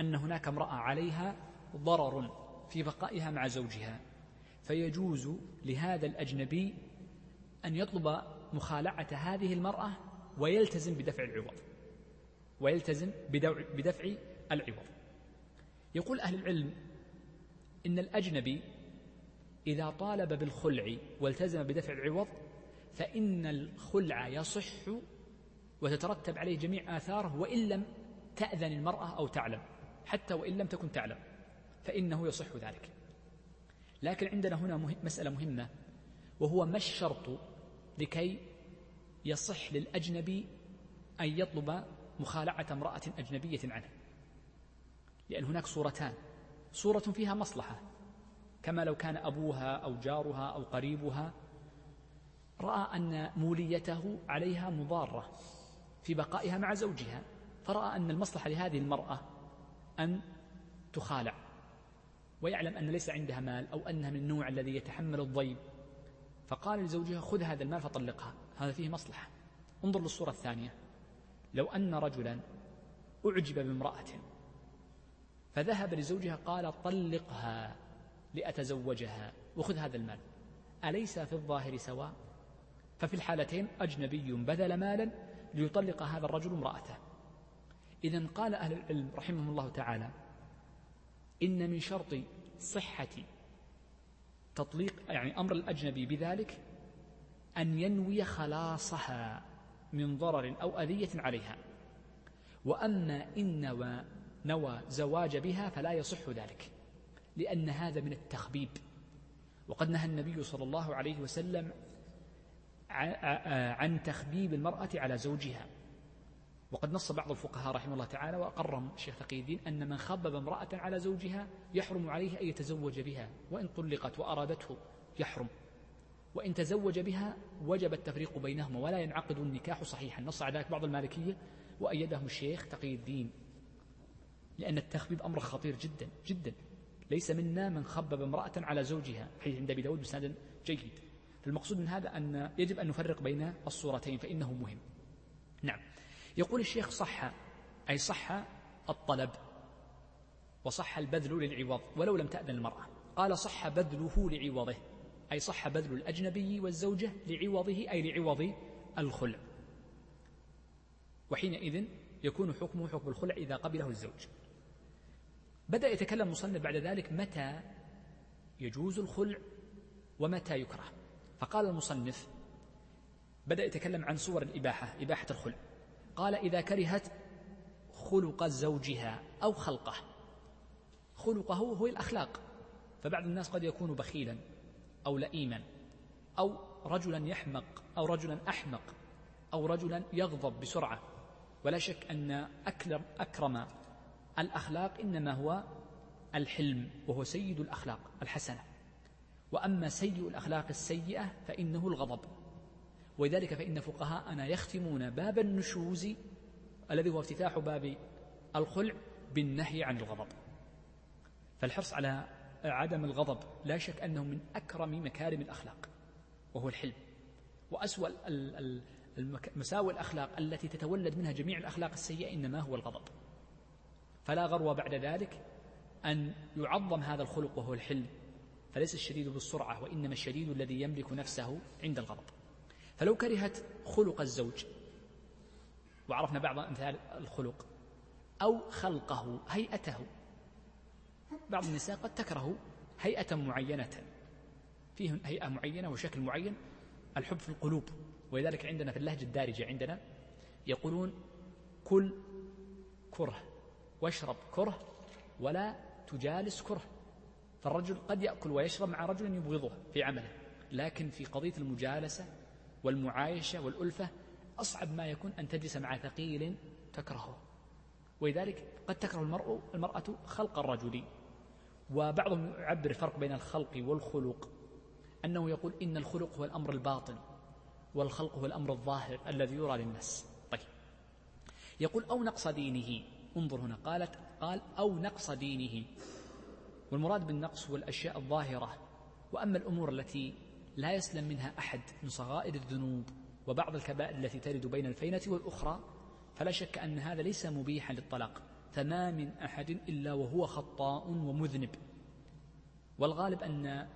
S1: أن هناك امرأة عليها ضرر في بقائها مع زوجها. فيجوز لهذا الأجنبي أن يطلب مخالعة هذه المرأة ويلتزم بدفع العوض. ويلتزم بدفع العوض. يقول أهل العلم إن الأجنبي إذا طالب بالخلع والتزم بدفع العوض فإن الخلع يصح وتترتب عليه جميع آثاره وإن لم تأذن المرأة أو تعلم حتى وإن لم تكن تعلم فإنه يصح ذلك. لكن عندنا هنا مسألة مهمة وهو ما الشرط لكي يصح للأجنبي أن يطلب مخالعة امرأة أجنبية عنه؟ لأن هناك صورتان. صورة فيها مصلحة. كما لو كان أبوها أو جارها أو قريبها رأى أن موليته عليها مضارة في بقائها مع زوجها فرأى أن المصلحة لهذه المرأة أن تخالع ويعلم أن ليس عندها مال أو أنها من النوع الذي يتحمل الضيم فقال لزوجها خذ هذا المال فطلقها. هذا فيه مصلحة. انظر للصورة الثانية. لو أن رجلا أعجب بامرأة. فذهب لزوجها قال طلقها لأتزوجها. وخذ هذا المال. أليس في الظاهر سواء؟ ففي الحالتين أجنبي بذل مالا ليطلق هذا الرجل امرأته. إذا قال أهل العلم رحمهم الله تعالى إن من شرط صحة تطليق يعني أمر الأجنبي بذلك أن ينوي خلاصها من ضرر أو أذية عليها. وأما إن نوى, زواج بها فلا يصح ذلك لأن هذا من التخبيب. وقد نهى النبي صلى الله عليه وسلم عن تخبيب المرأة على زوجها. وقد نص بعض الفقهاء رحمه الله تعالى وأقرهم الشيخ تقي الدين أن من خبب امرأة على زوجها يحرم عليه أن يتزوج بها وإن طلقت وأرادته يحرم. وإن تزوج بها وجب التفريق بينهما ولا ينعقد النكاح صحيحا. نص على ذلك بعض المالكية وأيدهم الشيخ تقي الدين. لأن التخبيب أمر خطير جدا جدا. ليس منا من خبب امرأة على زوجها. حيث عند أبي داود بسند جيد. فالمقصود من هذا أن يجب أن نفرق بين الصورتين فإنه مهم. نعم. يقول الشيخ صح أي صح الطلب وصح البذل للعوض ولو لم تأذن المرأة. قال صح بذله لعوضه أي صح بذل الأجنبي والزوجة لعوضه أي لعوض الخلع. وحينئذ يكون حكمه حكم الخلع إذا قبله الزوج. بدأ يتكلم مصنف بعد ذلك متى يجوز الخلع ومتى يكره. فقال المصنف بدأ يتكلم عن صور الإباحة إباحة الخلع. قال إذا كرهت خلق زوجها أو خلقه. خلقه هو الأخلاق. فبعض الناس قد يكون بخيلا أو لئيما أو رجلا يحمق أو رجلا أحمق أو رجلا يغضب بسرعة. ولا شك أن أكرم الأخلاق إنما هو الحلم وهو سيد الأخلاق الحسنة. وأما سيء الأخلاق السيئة فإنه الغضب. ولذلك فإن فقهاءنا يختمون باب النشوز الذي هو افتتاح باب الخلع بالنهي عن الغضب. فالحرص على عدم الغضب لا شك أنه من أكرم مكارم الأخلاق وهو الحلم. وأسوأ مساوئ الأخلاق التي تتولد منها جميع الأخلاق السيئة إنما هو الغضب. فلا غرو بعد ذلك أن يعظم هذا الخلق وهو الحلم فليس الشديد بالسرعة وإنما الشديد الذي يملك نفسه عند الغضب. فلو كرهت خلق الزوج وعرفنا بعض أمثال الخلق أو خلقه هيئته بعض النساء قد تكره هيئة معينة فيه هيئة معينة وشكل معين الحب في القلوب. ولذلك عندنا في اللهجة الدارجة عندنا يقولون كل كره واشرب كره ولا تجالس كره. فالرجل قد يأكل ويشرب مع رجل يبغضه في عمله. لكن في قضية المجالسة والمعايشة والألفة أصعب ما يكون أن تجلس مع ثقيل تكرهه. ولذلك قد تكره المرء المرأة خلق الرجل. وبعضهم يعبر الفرق بين الخلق والخلق. أنه يقول إن الخلق هو الأمر الباطن والخلق هو الأمر الظاهر الذي يرى للناس. طيب. يقول أو نقص دينه. انظر هنا قالت قال أو نقص دينه. والمراد بالنقص هو الأشياء الظاهرة. وأما الأمور التي لا يسلم منها أحد من صغائر الذنوب وبعض الكبائر التي ترد بين الفينة والأخرى فلا شك أن هذا ليس مبيحا للطلاق. فما من أحد إلا وهو خطاء ومذنب. والغالب أن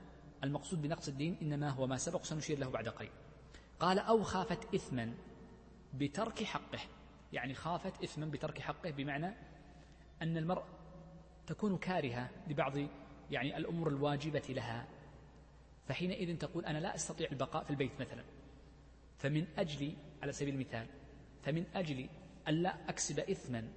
S1: المقصود بنقص الدين إنما هو ما سبق سنشير له بعد قليل. قال أو خافت إثما بترك حقه. يعني خافت إثما بترك حقه بمعنى أن المرء تكون كارهة لبعض يعني الأمور الواجبة لها. فحينئذ تقول أنا لا أستطيع البقاء في البيت مثلا. فمن أجل على سبيل المثال فمن أجل ألا أكسب إثما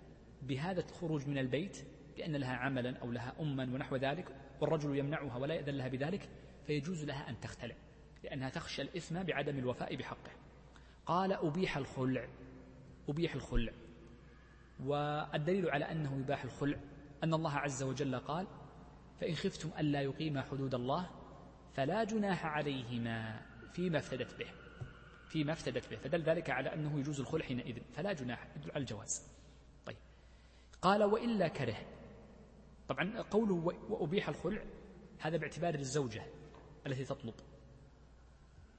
S1: بهذا الخروج من البيت لأن لها عملا أو لها أما ونحو ذلك والرجل يمنعها ولا يأذن لها بذلك فيجوز لها أن تختلع لأنها تخشى الإثم بعدم الوفاء بحقه. قال أبيح الخلع. أبيح الخلع. والدليل على أنه يباح الخلع أن الله عز وجل قال فإن خفتم ألا يقيما حدود الله فلا جناح عليهما فيما افتدت به. فيما افتدت به. فدل ذلك على أنه يجوز الخلع حينئذ. فلا جناح. يدل على الجواز. طيب. قال وإلا كره. طبعا قوله وأبيح الخلع هذا باعتبار الزوجة التي تطلب.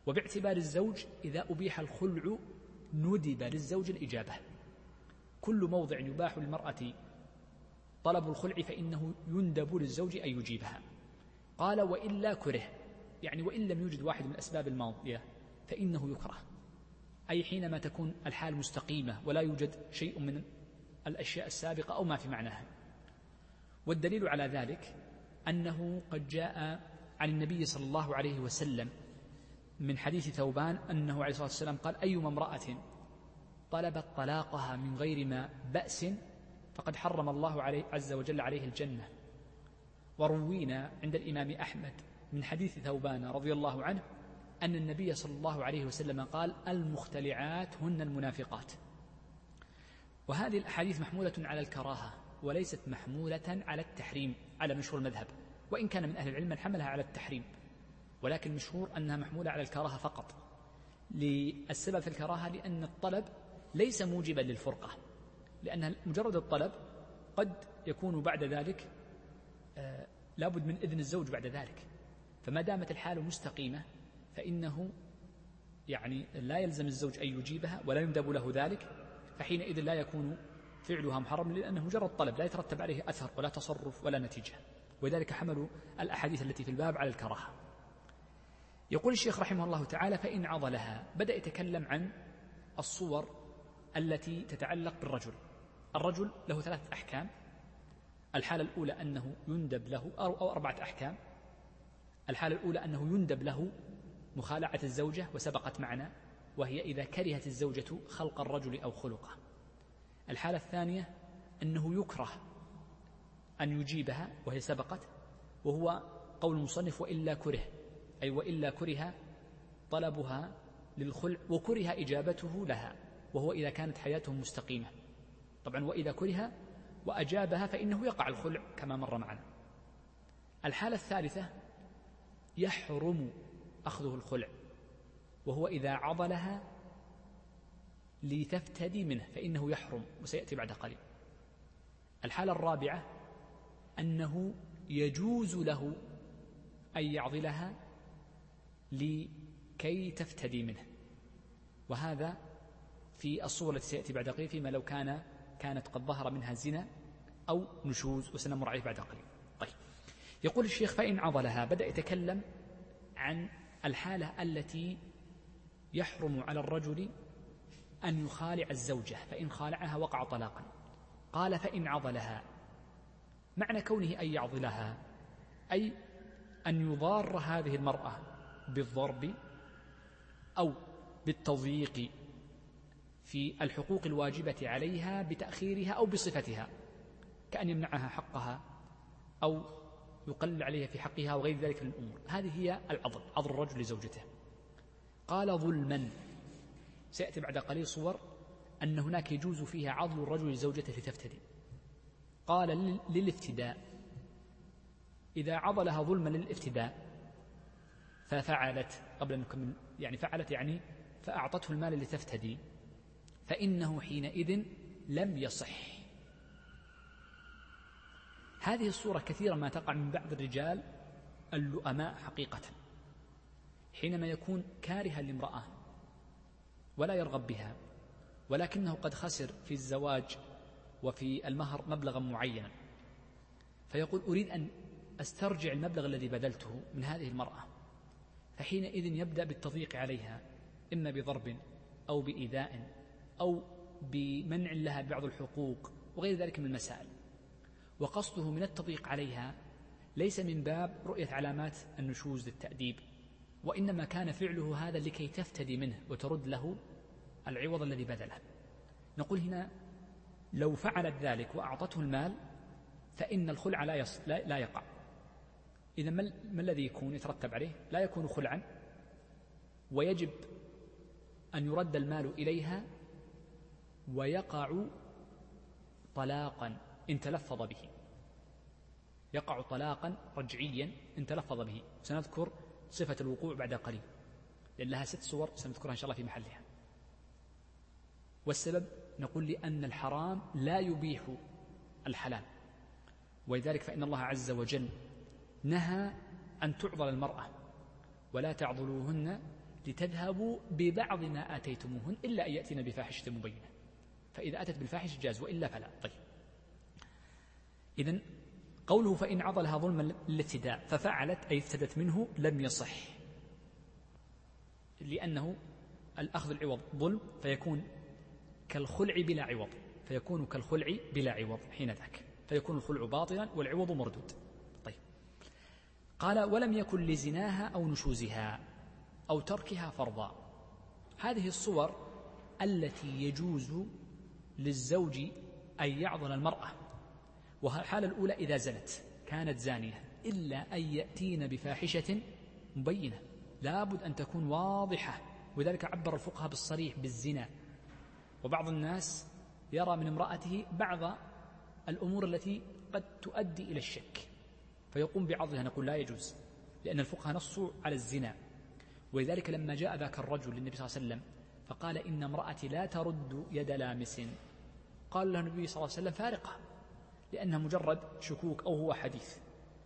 S1: وباعتبار الزوج إذا أبيح الخلع ندب للزوج الإجابة. كل موضع يباح للمرأة طلب الخلع فإنه يندب للزوج أن يجيبها. قال وإلا كره يعني وإن لم يوجد واحد من الأسباب الماضية فإنه يكره. أي حينما تكون الحال مستقيمة ولا يوجد شيء من الأشياء السابقة أو ما في معناها. والدليل على ذلك أنه قد جاء عن النبي صلى الله عليه وسلم من حديث ثوبان أنه عليه الصلاة والسلام قال أيما امرأة طلبت طلاقها من غير ما بأس فقد حرم الله عليه عز وجل عليه الجنة. وروينا عند الإمام أحمد من حديث ثوبان رضي الله عنه أن النبي صلى الله عليه وسلم قال المختلعات هن المنافقات. وهذه الأحاديث محمولة على الكراهة وليست محمولة على التحريم على مشهور المذهب. وإن كان من أهل العلم من حملها على التحريم. ولكن مشهور أنها محمولة على الكراهة فقط. للسبب في الكراهة لأن الطلب ليس موجبا للفرقة لأن مجرد الطلب قد يكون بعد ذلك آه، لابد من إذن الزوج بعد ذلك. فما دامت الحال مستقيمة فإنه يعني لا يلزم الزوج أن يجيبها ولا يندب له ذلك فحينئذ لا يكون فعلها محرم لأنه مجرد طلب لا يترتب عليه أثر ولا تصرف ولا نتيجة. ولذلك حملوا الأحاديث التي في الباب على الكراهة. يقول الشيخ رحمه الله تعالى فإن عضلها بدأ يتكلم عن الصور التي تتعلق بالرجل. الرجل له ثلاثة أحكام. الحالة الأولى أنه يندب له أو أربعة أحكام. الحالة الأولى أنه يندب له مخالعة الزوجة وسبقت معنا وهي إذا كرهت الزوجة خلق الرجل أو خلقه. الحالة الثانية أنه يكره أن يجيبها وهي سبقت وهو قول المصنف وإلا كره. أي وإلا كره طلبها للخلع وكره إجابته لها وهو إذا كانت حياتهم مستقيمة. طبعا وإذا كره وأجابها فإنه يقع الخلع كما مر معنا. الحالة الثالثة يحرم أخذه الخلع وهو إذا عضلها لتفتدي منه فإنه يحرم وسيأتي بعد قليل. الحالة الرابعة أنه يجوز له أن يعضلها لكي تفتدي منه. وهذا في الصور التي سيأتي بعد قليل فيما لو كان كانت قد ظهر منها زنا أو نشوز وسنمر عليه بعد قليل. طيب. يقول الشيخ فإن عضلها بدأ يتكلم عن الحالة التي يحرم على الرجل أن يخالع الزوجة فإن خالعها وقع طلاقا. قال فإن عضلها. معنى كونه أن يعضلها أي أن يضار هذه المرأة بالضرب أو بالتضييق في الحقوق الواجبة عليها بتأخيرها أو بصفتها كأن يمنعها حقها أو يقلل عليها في حقها وغير ذلك من الأمور. هذه هي العضل عضل الرجل لزوجته. قال ظلما. سيأتي بعد قليل صور أن هناك يجوز فيها عضل الرجل لزوجته لتفتدي. قال للافتداء. إذا عضلها ظلما للافتداء ففعلت قبل أن نكمل يعني فعلت يعني فأعطته المال لتفتدي فإنه حينئذ لم يصح. هذه الصورة كثيرا ما تقع من بعض الرجال اللؤماء حقيقة. حينما يكون كارها لامرأة ولا يرغب بها ولكنه قد خسر في الزواج وفي المهر مبلغا معينا فيقول أريد أن أسترجع المبلغ الذي بذلته من هذه المرأة. فحينئذ يبدأ بالتضييق عليها إما بضرب أو بإيذاء أو بمنع لها بعض الحقوق وغير ذلك من المسائل. وقصده من التضييق عليها ليس من باب رؤية علامات النشوز للتأديب وإنما كان فعله هذا لكي تفتدي منه وترد له العوض الذي بذله. نقول هنا لو فعلت ذلك وأعطته المال فإن الخلع لا, يص... لا... لا يقع. إذا ما, الذي يكون يترتب عليه؟ لا يكون خلعا. ويجب أن يرد المال إليها ويقع طلاقا إن تلفظ به. يقع طلاقا رجعيا إن تلفظ به. سنذكر صفة الوقوع بعد قليل. لأن لها ست صور سنذكرها إن شاء الله في محلها. والسبب نقول لأن الحرام لا يبيح الحلال. ولذلك فإن الله عز وجل نهى أن تعضل المرأة ولا تعضلوهن لتذهبوا ببعض ما آتيتموهن إلا أن يأتين بفاحشة مبينة. فإذا أتت بالفاحشة جاز وإلا فلا. طيب. إذا قوله فإن عضلها ظلما للابتداء ففعلت أي افتدت منه لم يصح. لأنه الأخذ العوض ظلم فيكون كالخلع بلا عوض فيكون كالخلع بلا عوض حين ذاك. فيكون الخلع باطلا والعوض مردود. قال ولم يكن لزناها أو نشوزها أو تركها فرضا. هذه الصور التي يجوز للزوج أن يعضل المرأة. والحالة الأولى إذا زنت كانت زانية إلا أن يأتين بفاحشة مبينة. لابد أن تكون واضحة. وذلك عبر الفقهاء بالصريح بالزنا. وبعض الناس يرى من امرأته بعض الأمور التي قد تؤدي إلى الشك. فيقوم بعضها نقول لا يجوز لأن الفقهاء نصوا على الزنا. ولذلك لما جاء ذاك الرجل للنبي صلى الله عليه وسلم فقال إن امرأتي لا ترد يد لامس. قال له النبي صلى الله عليه وسلم فارقة لأنها مجرد شكوك أو هو حديث.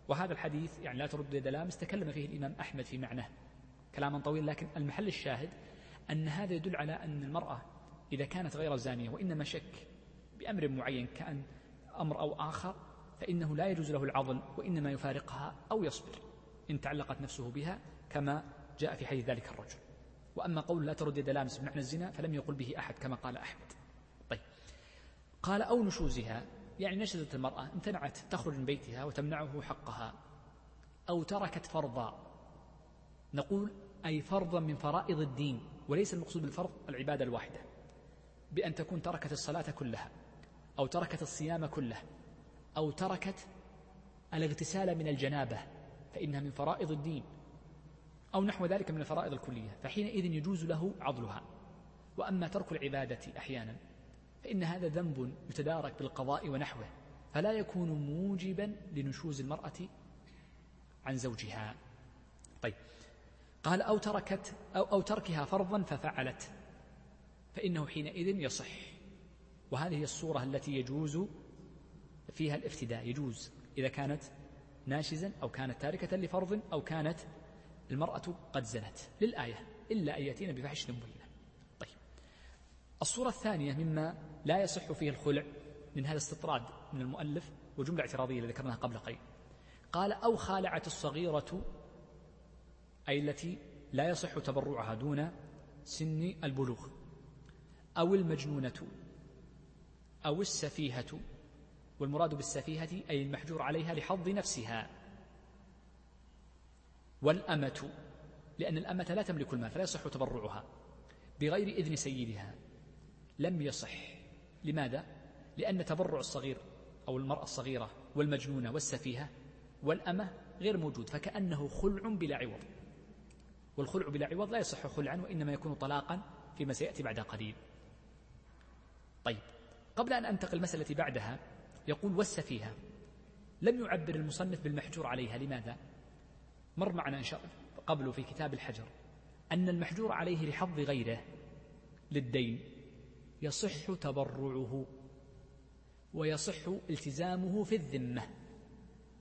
S1: وهذا الحديث يعني لا ترد يد لامس تكلم فيه الإمام أحمد في معناه كلاما طويلا. لكن المحل الشاهد أن هذا يدل على أن المرأة إذا كانت غير زانية وإنما شك بأمر معين كأن أمر أو آخر فإنه لا يجوز له العضل وإنما يفارقها أو يصبر إن تعلقت نفسه بها كما جاء في حديث ذلك الرجل. وأما قول لا ترد يد لامس بمعنى الزنا فلم يقل به أحد كما قال أحمد. طيب. قال أو نشوزها يعني نشزت المرأة امتنعت تخرج من بيتها وتمنعه حقها أو تركت فرضا. نقول أي فرضا من فرائض الدين وليس المقصود بالفرض العبادة الواحدة بأن تكون تركت الصلاة كلها أو تركت الصيام كله. أو تركت الاغتسال من الجنابة فإنها من فرائض الدين أو نحو ذلك من الفرائض الكلية فحينئذ يجوز له عضلها. وأما ترك العبادة أحيانا فإن هذا ذنب يتدارك بالقضاء ونحوه فلا يكون موجبا لنشوز المرأة عن زوجها. طيب. قال أو تركت أو, أو تركها فرضا ففعلت فإنه حينئذ يصح. وهذه الصورة التي يجوز فيها الافتداء. يجوز إذا كانت ناشزا أو كانت تاركة لفرض أو كانت المرأة قد زنت. للآية. إلا أن يأتين بفحش مبينة طيب. الصورة الثانية مما لا يصح فيه الخلع من هذا استطراد من المؤلف وجملة اعتراضية اللي ذكرناها قبل قليل. قال أو خالعت الصغيرة أي التي لا يصح تبرعها دون سن البلوغ. أو المجنونة. أو السفيهة. والمراد بالسفيهة أي المحجور عليها لحظ نفسها. والأمة لأن الأمة لا تملك المال فلا يصح تبرعها بغير إذن سيدها. لم يصح. لماذا؟ لأن تبرع الصغير أو المرأة الصغيرة والمجنونة والسفيهة والأمة غير موجود فكأنه خلع بلا عوض. والخلع بلا عوض لا يصح خلعا وإنما يكون طلاقا فيما سيأتي بعد قليل. طيب قبل أن أنتقل المسألة بعدها يقول والسفيهة لم يعبر المصنف بالمحجور عليها. لماذا؟ مر معنا إن شاء الله قبل في كتاب الحجر أن المحجور عليه لحظ غيره للدين يصح تبرعه ويصح التزامه في الذمة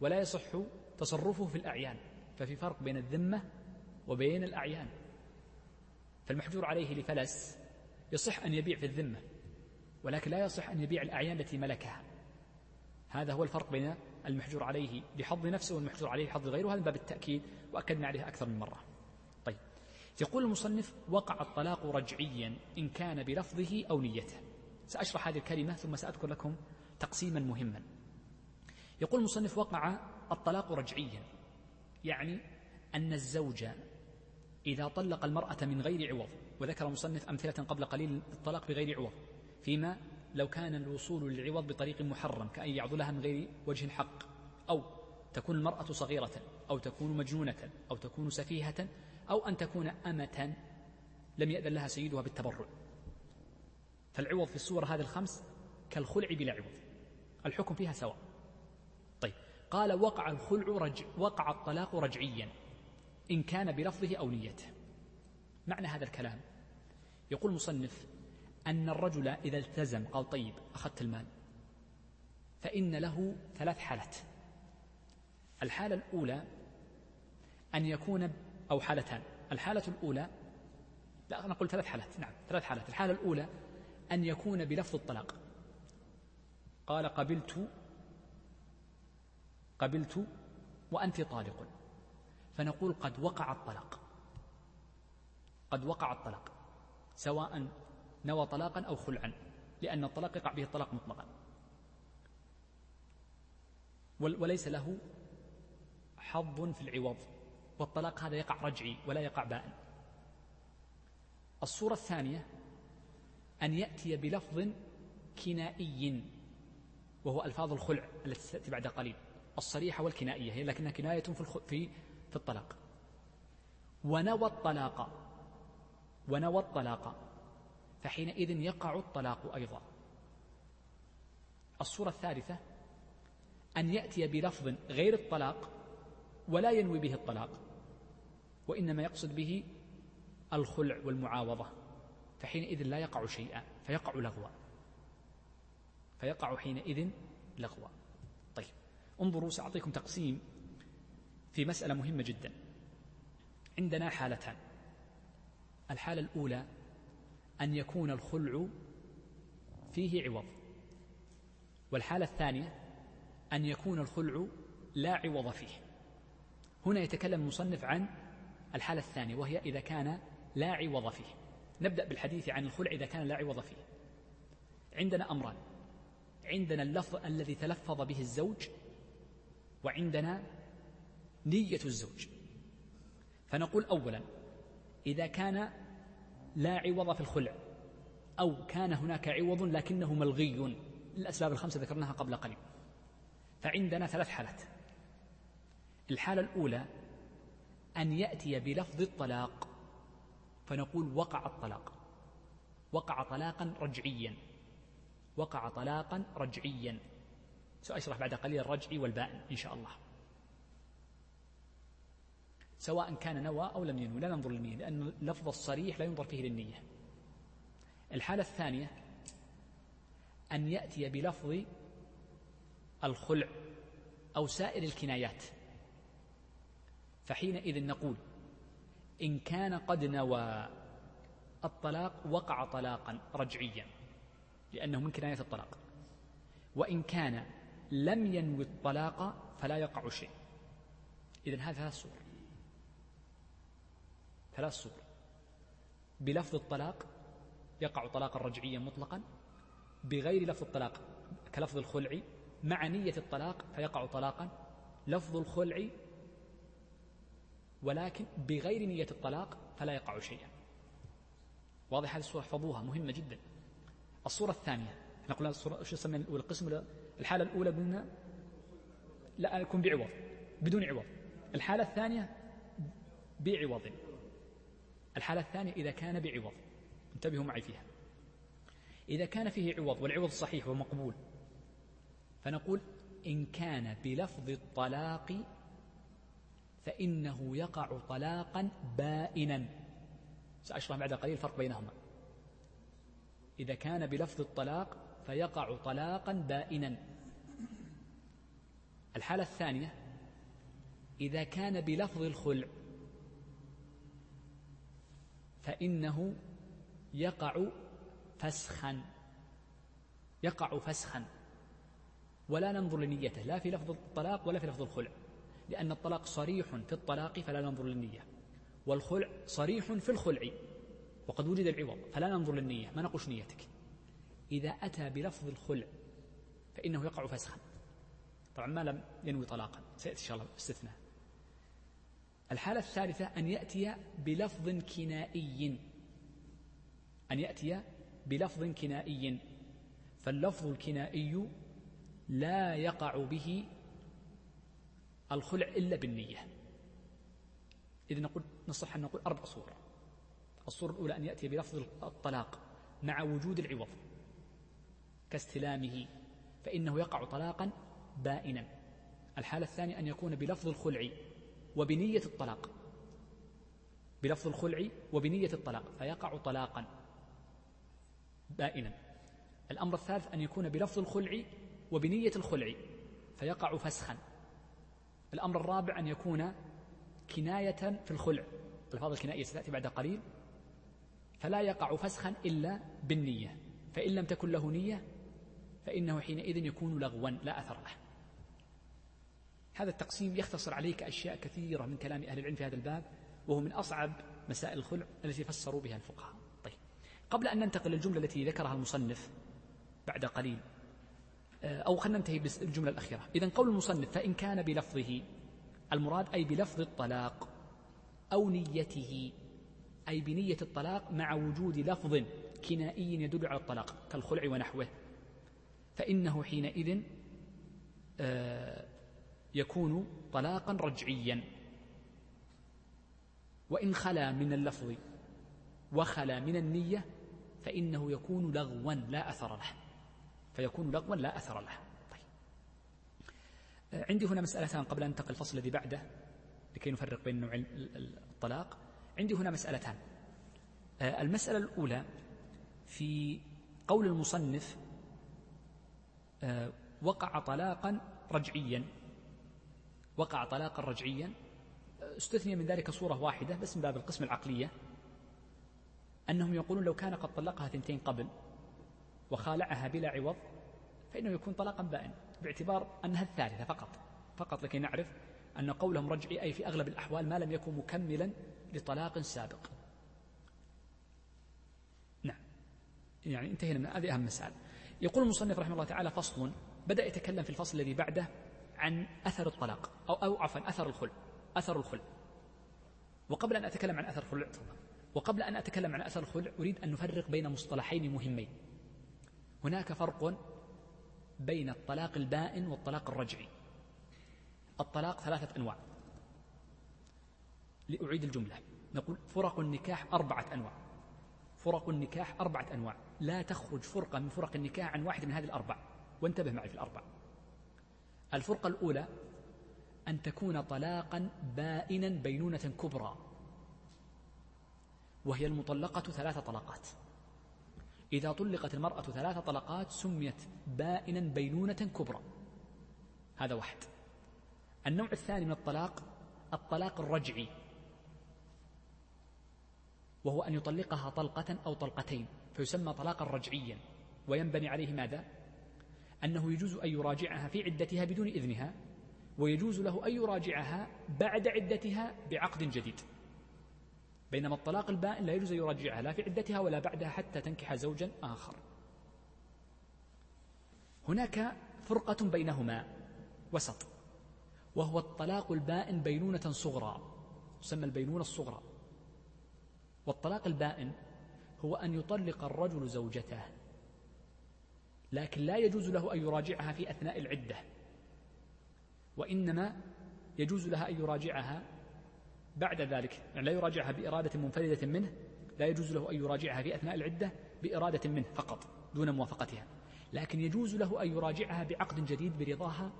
S1: ولا يصح تصرفه في الأعيان. ففي فرق بين الذمة وبين الأعيان. فالمحجور عليه لفلس يصح أن يبيع في الذمة ولكن لا يصح أن يبيع الأعيان التي ملكها. هذا هو الفرق بين المحجور عليه لحظ نفسه والمحجور عليه لحظ غيره هذا باب التأكيد وأكدنا عليه أكثر من مرة. طيب. يقول المصنف وقع الطلاق رجعيا إن كان بلفظه أو نيته. سأشرح هذه الكلمة ثم سأذكر لكم تقسيما مهما. يقول المصنف وقع الطلاق رجعيا يعني أن الزوج إذا طلق المرأة من غير عوض وذكر المصنف أمثلة قبل قليل الطلاق بغير عوض فيما لو كان الوصول للعوض بطريق محرم كأن يعضلها من غير وجه حق أو تكون المرأة صغيرة أو تكون مجنونة أو تكون سفيهة أو أن تكون أمة لم يأذن لها سيدها بالتبرع. فالعوض في الصور هذه الخمس كالخلع بلا عوض. الحكم فيها سواء. طيب قال وقع الخلع رج وقع الطلاق رجعيا إن كان بلفظه أو نيته. معنى هذا الكلام. يقول المصنف أن الرجل إذا التزم قال طيب أخذت المال. فإن له ثلاث حالات. الحالة الأولى أن يكون أو حالتان. الحالة الأولى لا نقول ثلاث حالات. نعم ثلاث حالات. الحالة الأولى أن يكون بلفظ الطلاق. قال قبلت قبلت وأنت طالق. فنقول قد وقع الطلاق. قد وقع الطلاق سواء نوى طلاقا أو خلعا لأن الطلاق يقع به الطلاق مطلقا. وليس له حظ في العوض والطلاق هذا يقع رجعي ولا يقع بائن الصورة الثانية أن يأتي بلفظ كنائي وهو ألفاظ الخلع التي تأتي بعد قليل. الصريحة والكنائية هي لكنها كناية في في في الطلاق. ونوى الطلاق ونوى الطلاق. فحينئذ يقع الطلاق أيضا. الصورة الثالثة أن يأتي بلفظ غير الطلاق ولا ينوي به الطلاق وإنما يقصد به الخلع والمعاوضة فحينئذ لا يقع شيئا فيقع لغوا. فيقع حينئذ لغوا. طيب انظروا سأعطيكم تقسيم في مسألة مهمة جدا. عندنا حالتان. الحالة الأولى أن يكون الخلع فيه عوض. والحالة الثانية أن يكون الخلع لا عوض فيه. هنا يتكلم المصنف عن الحالة الثانية وهي إذا كان لا عوض فيه. نبدأ بالحديث عن الخلع إذا كان لا عوض فيه. عندنا أمران. عندنا اللفظ الذي تلفظ به الزوج وعندنا نية الزوج. فنقول أولا إذا كان لا عوض في الخلع. أو كان هناك عوض لكنه ملغي. الأسباب الخمسة ذكرناها قبل قليل. فعندنا ثلاث حالات. الحالة الأولى أن يأتي بلفظ الطلاق. فنقول وقع الطلاق. وقع طلاقا رجعيا. وقع طلاقا رجعيا. سأشرح بعد قليل الرجعي والبائن إن شاء الله. سواء كان نوى أو لم ينوي لا ننظر للنية لأن اللفظ الصريح لا ينظر فيه للنية. الحالة الثانية أن يأتي بلفظ الخلع أو سائر الكنايات. فحينئذ نقول إن كان قد نوى الطلاق وقع طلاقا رجعيا لأنه من كناية الطلاق. وإن كان لم ينوي الطلاق فلا يقع شيء. إذن هذا ثلاث صور ثلاث صور بلفظ الطلاق يقع طلاقا رجعيا مطلقا. بغير لفظ الطلاق كلفظ الخلع مع نية الطلاق فيقع طلاقا. لفظ الخلع ولكن بغير نية الطلاق فلا يقع شيئا. واضح هذه الصورة احفظوها مهمة جدا. الصورة الثانية نقول الصورة شو يسمى القسم الحالة الأولى قلنا لا يكون بعوض بدون عوض. الحالة الثانية بعوض. الحالة الثانية إذا كان بعوض. انتبهوا معي فيها. إذا كان فيه عوض والعوض صحيح ومقبول فنقول إن كان بلفظ الطلاق فإنه يقع طلاقا بائنا. سأشرح بعد قليل الفرق بينهما. إذا كان بلفظ الطلاق فيقع طلاقا بائنا. الحالة الثانية إذا كان بلفظ الخلع فإنه يقع فسخا. يقع فسخا. ولا ننظر لنيته لا في لفظ الطلاق ولا في لفظ الخلع. لأن الطلاق صريح في الطلاق فلا ننظر للنية. والخلع صريح في الخلع. وقد وجد العوض فلا ننظر للنية. ما نقش نيتك؟ إذا أتى بلفظ الخلع فإنه يقع فسخا. طبعا ما لم ينوي طلاقا. سيأتي إن شاء الله استثناء الحالة الثالثة أن يأتي بلفظ كنائي. أن يأتي بلفظ كنائي. فاللفظ الكنائي لا يقع به الخلع إلا بالنية. إذا نقول نصح أن نقول أربع صور. الصورة الأولى أن يأتي بلفظ الطلاق مع وجود العوض كاستلامه فإنه يقع طلاقا بائنا. الحالة الثانية أن يكون بلفظ الخلع وبنية الطلاق. بلفظ الخلع وبنية الطلاق فيقع طلاقا. بائنا. الأمر الثالث أن يكون بلفظ الخلع وبنية الخلع فيقع فسخا. الأمر الرابع أن يكون كناية في الخلع. ألفاظ الكنائية ستأتي بعد قليل. فلا يقع فسخا إلا بالنية. فإن لم تكن له نية فإنه حينئذ يكون لغوا لا أثر له هذا التقسيم يختصر عليك أشياء كثيرة من كلام أهل العلم في هذا الباب وهو من أصعب مسائل الخلع التي فسروا بها الفقهاء. طيب. قبل أن ننتقل للجملة التي ذكرها المصنف بعد قليل آه، أو خلينا ننتهي بالجملة الأخيرة. إذا قول المصنف فإن كان بلفظه المراد أي بلفظ الطلاق أو نيته أي بنية الطلاق مع وجود لفظ كنائي يدل على الطلاق كالخلع ونحوه فإنه حينئذ آه، يكون طلاقا رجعيا. وإن خلا من اللفظ وخلا من النية فإنه يكون لغوا لا أثر له. فيكون لغوا لا أثر له. طيب. آه، عندي هنا مسألتان قبل أن أنتقل الفصل الذي بعده لكي نفرق بين نوع الطلاق. عندي هنا مسألتان. آه، المسألة الأولى في قول المصنف آه، وقع طلاقا رجعيا. وقع طلاقا رجعيا. استثني من ذلك صورة واحدة بس من باب القسم العقلية. أنهم يقولون لو كان قد طلقها ثنتين قبل وخالعها بلا عوض فإنه يكون طلاقا بائن باعتبار أنها الثالثة فقط. فقط لكي نعرف أن قولهم رجعي أي في أغلب الأحوال ما لم يكن مكملا لطلاق سابق. نعم. يعني انتهينا من هذه أهم مسألة. يقول المصنف رحمه الله تعالى فصل. بدأ يتكلم في الفصل الذي بعده عن أثر الطلاق أو, أو عفوا أثر الخلع أثر الخلع. وقبل أن أتكلم عن أثر الخلع وقبل أن أتكلم عن أثر الخلع أريد أن نفرق بين مصطلحين مهمين. هناك فرق بين الطلاق البائن والطلاق الرجعي. الطلاق ثلاثة أنواع. لأعيد الجملة نقول فرق النكاح أربعة أنواع. فرق النكاح أربعة أنواع. لا تخرج فرقة من فرق النكاح عن واحد من هذه الأربع. وانتبه معي في الأربع. الفرقة الأولى أن تكون طلاقا بائنا بينونة كبرى وهي المطلقة ثلاث طلقات. إذا طلقت المرأة ثلاث طلقات سميت بائنا بينونة كبرى. هذا واحد. النوع الثاني من الطلاق الطلاق الرجعي وهو أن يطلقها طلقة أو طلقتين فيسمى طلاقا رجعيا وينبني عليه ماذا؟ أنه يجوز أن يراجعها في عدتها بدون إذنها ويجوز له أن يراجعها بعد عدتها بعقد جديد. بينما الطلاق البائن لا يجوز أن يراجعها لا في عدتها ولا بعدها حتى تنكح زوجا آخر. هناك فرقة بينهما وسط وهو الطلاق البائن بينونة صغرى تسمى البينونة الصغرى. والطلاق البائن هو أن يطلق الرجل زوجته. لكن لا يجوز له أن يراجعها في أثناء العدة. وإنما يجوز لها أن يراجعها بعد ذلك. يعني لا يراجعها بإرادة منفردة منه لا يجوز له أن يراجعها في أثناء العدة بإرادة منه فقط دون موافقتها. لكن يجوز له أن يراجعها بعقد جديد برضاها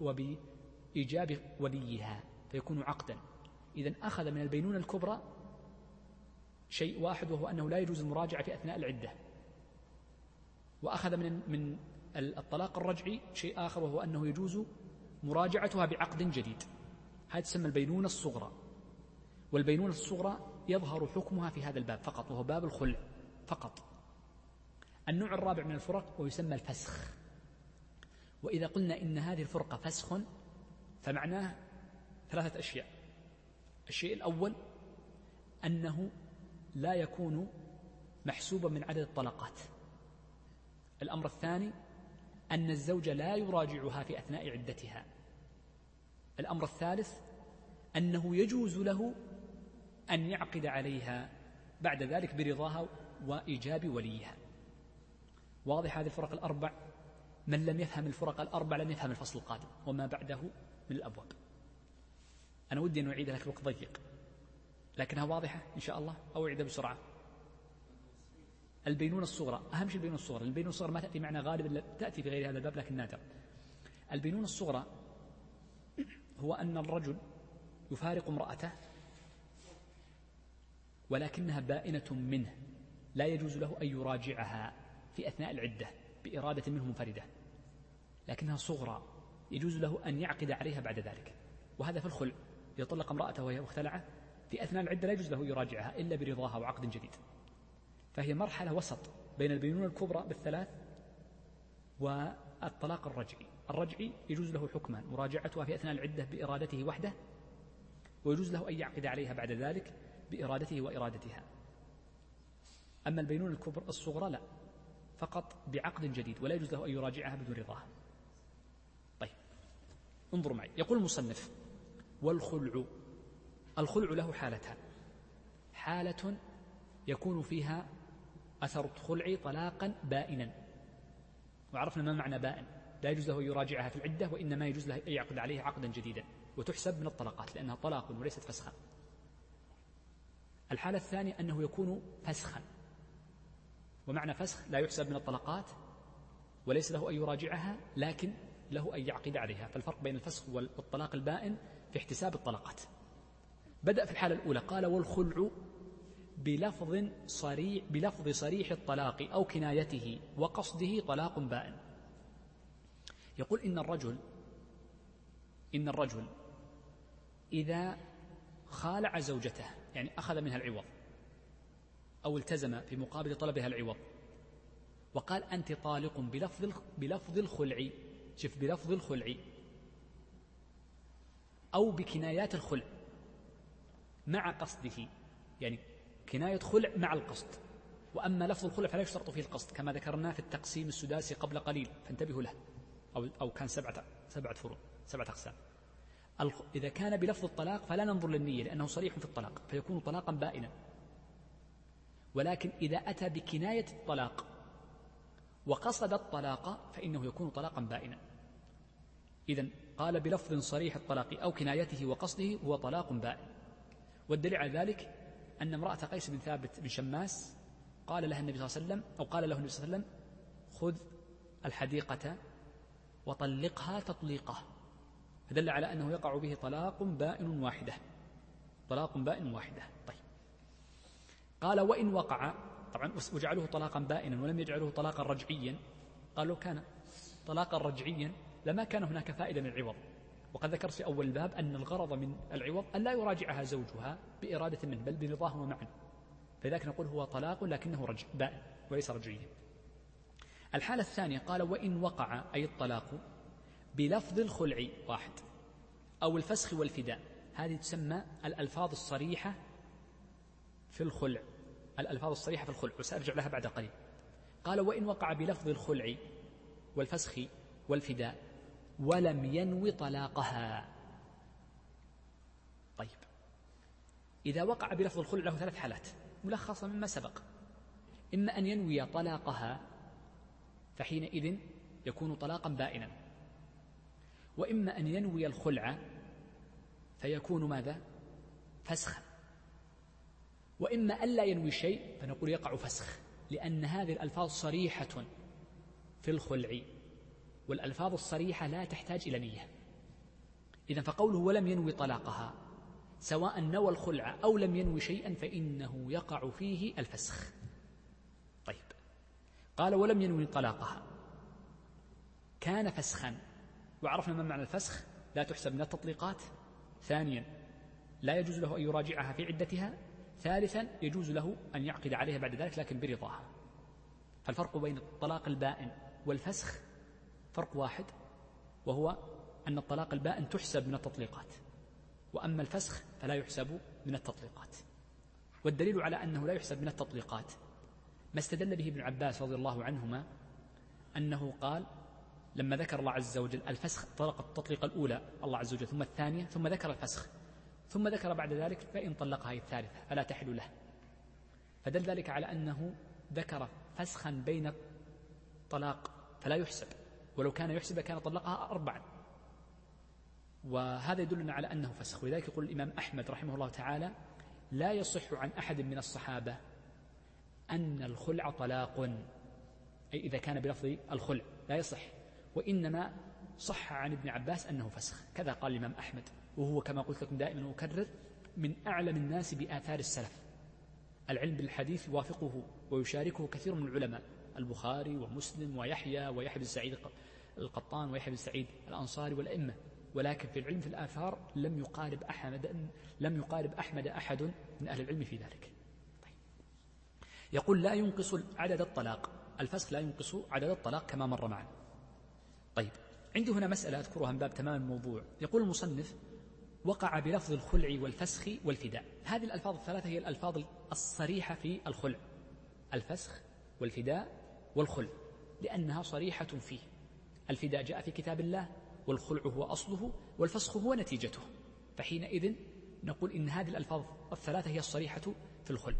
S1: وبإيجاب وليها فيكون عقدا. إذا أخذ من البينونة الكبرى شيء واحد وهو أنه لا يجوز المراجعة في أثناء العدة. وأخذ من من الطلاق الرجعي شيء آخر وهو أنه يجوز مراجعتها بعقد جديد. هذه تسمى البينونة الصغرى. والبينونة الصغرى يظهر حكمها في هذا الباب فقط وهو باب الخلع فقط. النوع الرابع من الفرق ويسمى الفسخ. وإذا قلنا إن هذه الفرقة فسخ فمعناه ثلاثة أشياء. الشيء الأول أنه لا يكون محسوبا من عدد الطلقات الأمر الثاني أن الزوج لا يراجعها في أثناء عدتها. الأمر الثالث أنه يجوز له أن يعقد عليها بعد ذلك برضاها وإيجاب وليها. واضح هذه الفرق الأربع؟ من لم يفهم الفرق الأربع لم يفهم الفصل القادم وما بعده من الأبواب. أنا ودي أن أعيد لك الوقت ضيق لكنها واضحة إن شاء الله؟ أو أعيدها بسرعة. البينونة الصغرى أهم شيء البينونة الصغرى البينونة الصغرى ما تأتي معنا غالبا تأتي في غير هذا الباب لكن نادر. البينونة الصغرى هو أن الرجل يفارق امرأته ولكنها بائنة منه لا يجوز له أن يراجعها في أثناء العدة بإرادة منه منفردة لكنها صغرى يجوز له أن يعقد عليها بعد ذلك. وهذا في الخلع إذا طلق امرأته وهي مختلعة في أثناء العدة لا يجوز له يراجعها إلا برضاها وعقد جديد. فهي مرحلة وسط بين البينونة الكبرى بالثلاث والطلاق الرجعي. الرجعي يجوز له حكمان مراجعتها في أثناء العدة بإرادته وحده ويجوز له أن يعقد عليها بعد ذلك بإرادته وإرادتها. أما البينونة الكبرى الصغرى لا فقط بعقد جديد ولا يجوز له أن يراجعها بدون رضاها. طيب انظروا معي. يقول المصنف والخلع الخلع له حالتان. حالة يكون فيها أثر الخلع طلاقا بائنا. وعرفنا ما معنى بائن. لا يجوز له يراجعها في العدة وإنما يجوز له أن يعقد عليها عقدا جديدا. وتحسب من الطلقات لأنها طلاق وليست فسخا. الحالة الثانية أنه يكون فسخا. ومعنى فسخ لا يحسب من الطلقات وليس له أن يراجعها لكن له أن يعقد عليها. فالفرق بين الفسخ والطلاق البائن في احتساب الطلقات بدأ في الحالة الأولى قال والخلع بلفظ صريح بلفظ صريح الطلاق أو كنايته وقصده طلاق بائن. يقول إن الرجل إن الرجل إذا خالع زوجته يعني أخذ منها العوض أو التزم في مقابل طلبها العوض وقال أنت طالق بلفظ بلفظ الخلع شوف بلفظ الخلع أو بكنايات الخلع مع قصده يعني كناية خلع مع القصد وأما لفظ الخلع فلا يشترط فيه القصد كما ذكرنا في التقسيم السداسي قبل قليل. فانتبهوا له. أو, أو كان سبعة, سبعة فروع سبعة أقسام. إذا كان بلفظ الطلاق فلا ننظر للنية لأنه صريح في الطلاق فيكون طلاقا بائنا. ولكن إذا أتى بكناية الطلاق وقصد الطلاق فإنه يكون طلاقا بائنا. إذا قال بلفظ صريح الطلاق أو كنايته وقصده هو طلاق بائن. والدليل على ذلك أن امرأة قيس بن ثابت بن شماس قال لها النبي صلى الله عليه وسلم أو قال له النبي صلى الله عليه وسلم خذ الحديقة وطلقها تطليقه. فدل على أنه يقع به طلاق بائن واحدة. طلاق بائن واحدة. طيب. قال وإن وقع طبعا وجعلوه طلاقا بائنا ولم يجعلوه طلاقا رجعيا. قال لو كان طلاقا رجعيا لما كان هناك فائدة من العوض. وقد ذكرت في أول الباب أن الغرض من العوض أن لا يراجعها زوجها بإرادة منه بل برضاهما معا فلذلك نقول هو طلاق لكنه رجع بائن وليس رجعيا. الحالة الثانية قال وإن وقع أي الطلاق بلفظ الخلع واحد أو الفسخ والفداء. هذه تسمى الألفاظ الصريحة في الخلع. الألفاظ الصريحة في الخلع وسأرجع لها بعد قليل. قال وإن وقع بلفظ الخلع والفسخ والفداء. ولم ينوي طلاقها. طيب. إذا وقع بلفظ الخلع له ثلاث حالات. ملخصة مما سبق. إما أن ينوي طلاقها فحينئذ يكون طلاقا بائنا. وإما أن ينوي الخلع فيكون ماذا؟ فسخا. وإما ألا ينوي شيء فنقول يقع فسخ لأن هذه الألفاظ صريحة في الخلع. والألفاظ الصريحة لا تحتاج إلى نية. إذا فقوله ولم ينوي طلاقها سواء نوى الخلع أو لم ينوي شيئا فإنه يقع فيه الفسخ. طيب. قال ولم ينوي طلاقها. كان فسخا. وعرفنا ما معنى الفسخ؟ لا تحسب من التطليقات. ثانيا لا يجوز له أن يراجعها في عدتها. ثالثا يجوز له أن يعقد عليها بعد ذلك لكن برضاها. فالفرق بين الطلاق البائن والفسخ فرق واحد وهو أن الطلاق البائن تحسب من التطليقات وأما الفسخ فلا يحسب من التطليقات. والدليل على أنه لا يحسب من التطليقات ما استدل به ابن عباس رضي الله عنهما أنه قال لما ذكر الله عز وجل الفسخ طلق التطليق الأولى الله عز وجل ثم الثانية ثم ذكر الفسخ ثم ذكر بعد ذلك فإن طلقها الثالثة فلا تحل له. فدل ذلك على أنه ذكر فسخا بين طلاق فلا يحسب. ولو كان يحسب كان طلقها أربعا. وهذا يدلنا على أنه فسخ. ولذلك يقول الإمام أحمد رحمه الله تعالى لا يصح عن أحد من الصحابة أن الخلع طلاق. أي إذا كان بلفظ الخلع. لا يصح. وإنما صح عن ابن عباس أنه فسخ. كذا قال الإمام أحمد. وهو كما قلت لكم دائما وأكرر من أعلم الناس بآثار السلف. العلم بالحديث يوافقه ويشاركه كثير من العلماء. البخاري ومسلم ويحيى ويحيى بن سعيد القطان ويحيى بن سعيد الأنصاري والأئمة. ولكن في العلم في الآثار لم يقارب أحمد لم يقارب أحمد أحد من أهل العلم في ذلك. طيب. يقول لا ينقص عدد الطلاق. الفسخ لا ينقص عدد الطلاق كما مر معنا. طيب. عندي هنا مسألة أذكرها من باب تمام الموضوع. يقول المصنف وقع بلفظ الخلع والفسخ والفداء. هذه الألفاظ الثلاثة هي الألفاظ الصريحة في الخلع. الفسخ والفداء والخلع لأنها صريحة فيه. الفداء جاء في كتاب الله والخلع هو أصله والفسخ هو نتيجته. فحينئذ نقول إن هذه الألفاظ الثلاثة هي الصريحة في الخلع.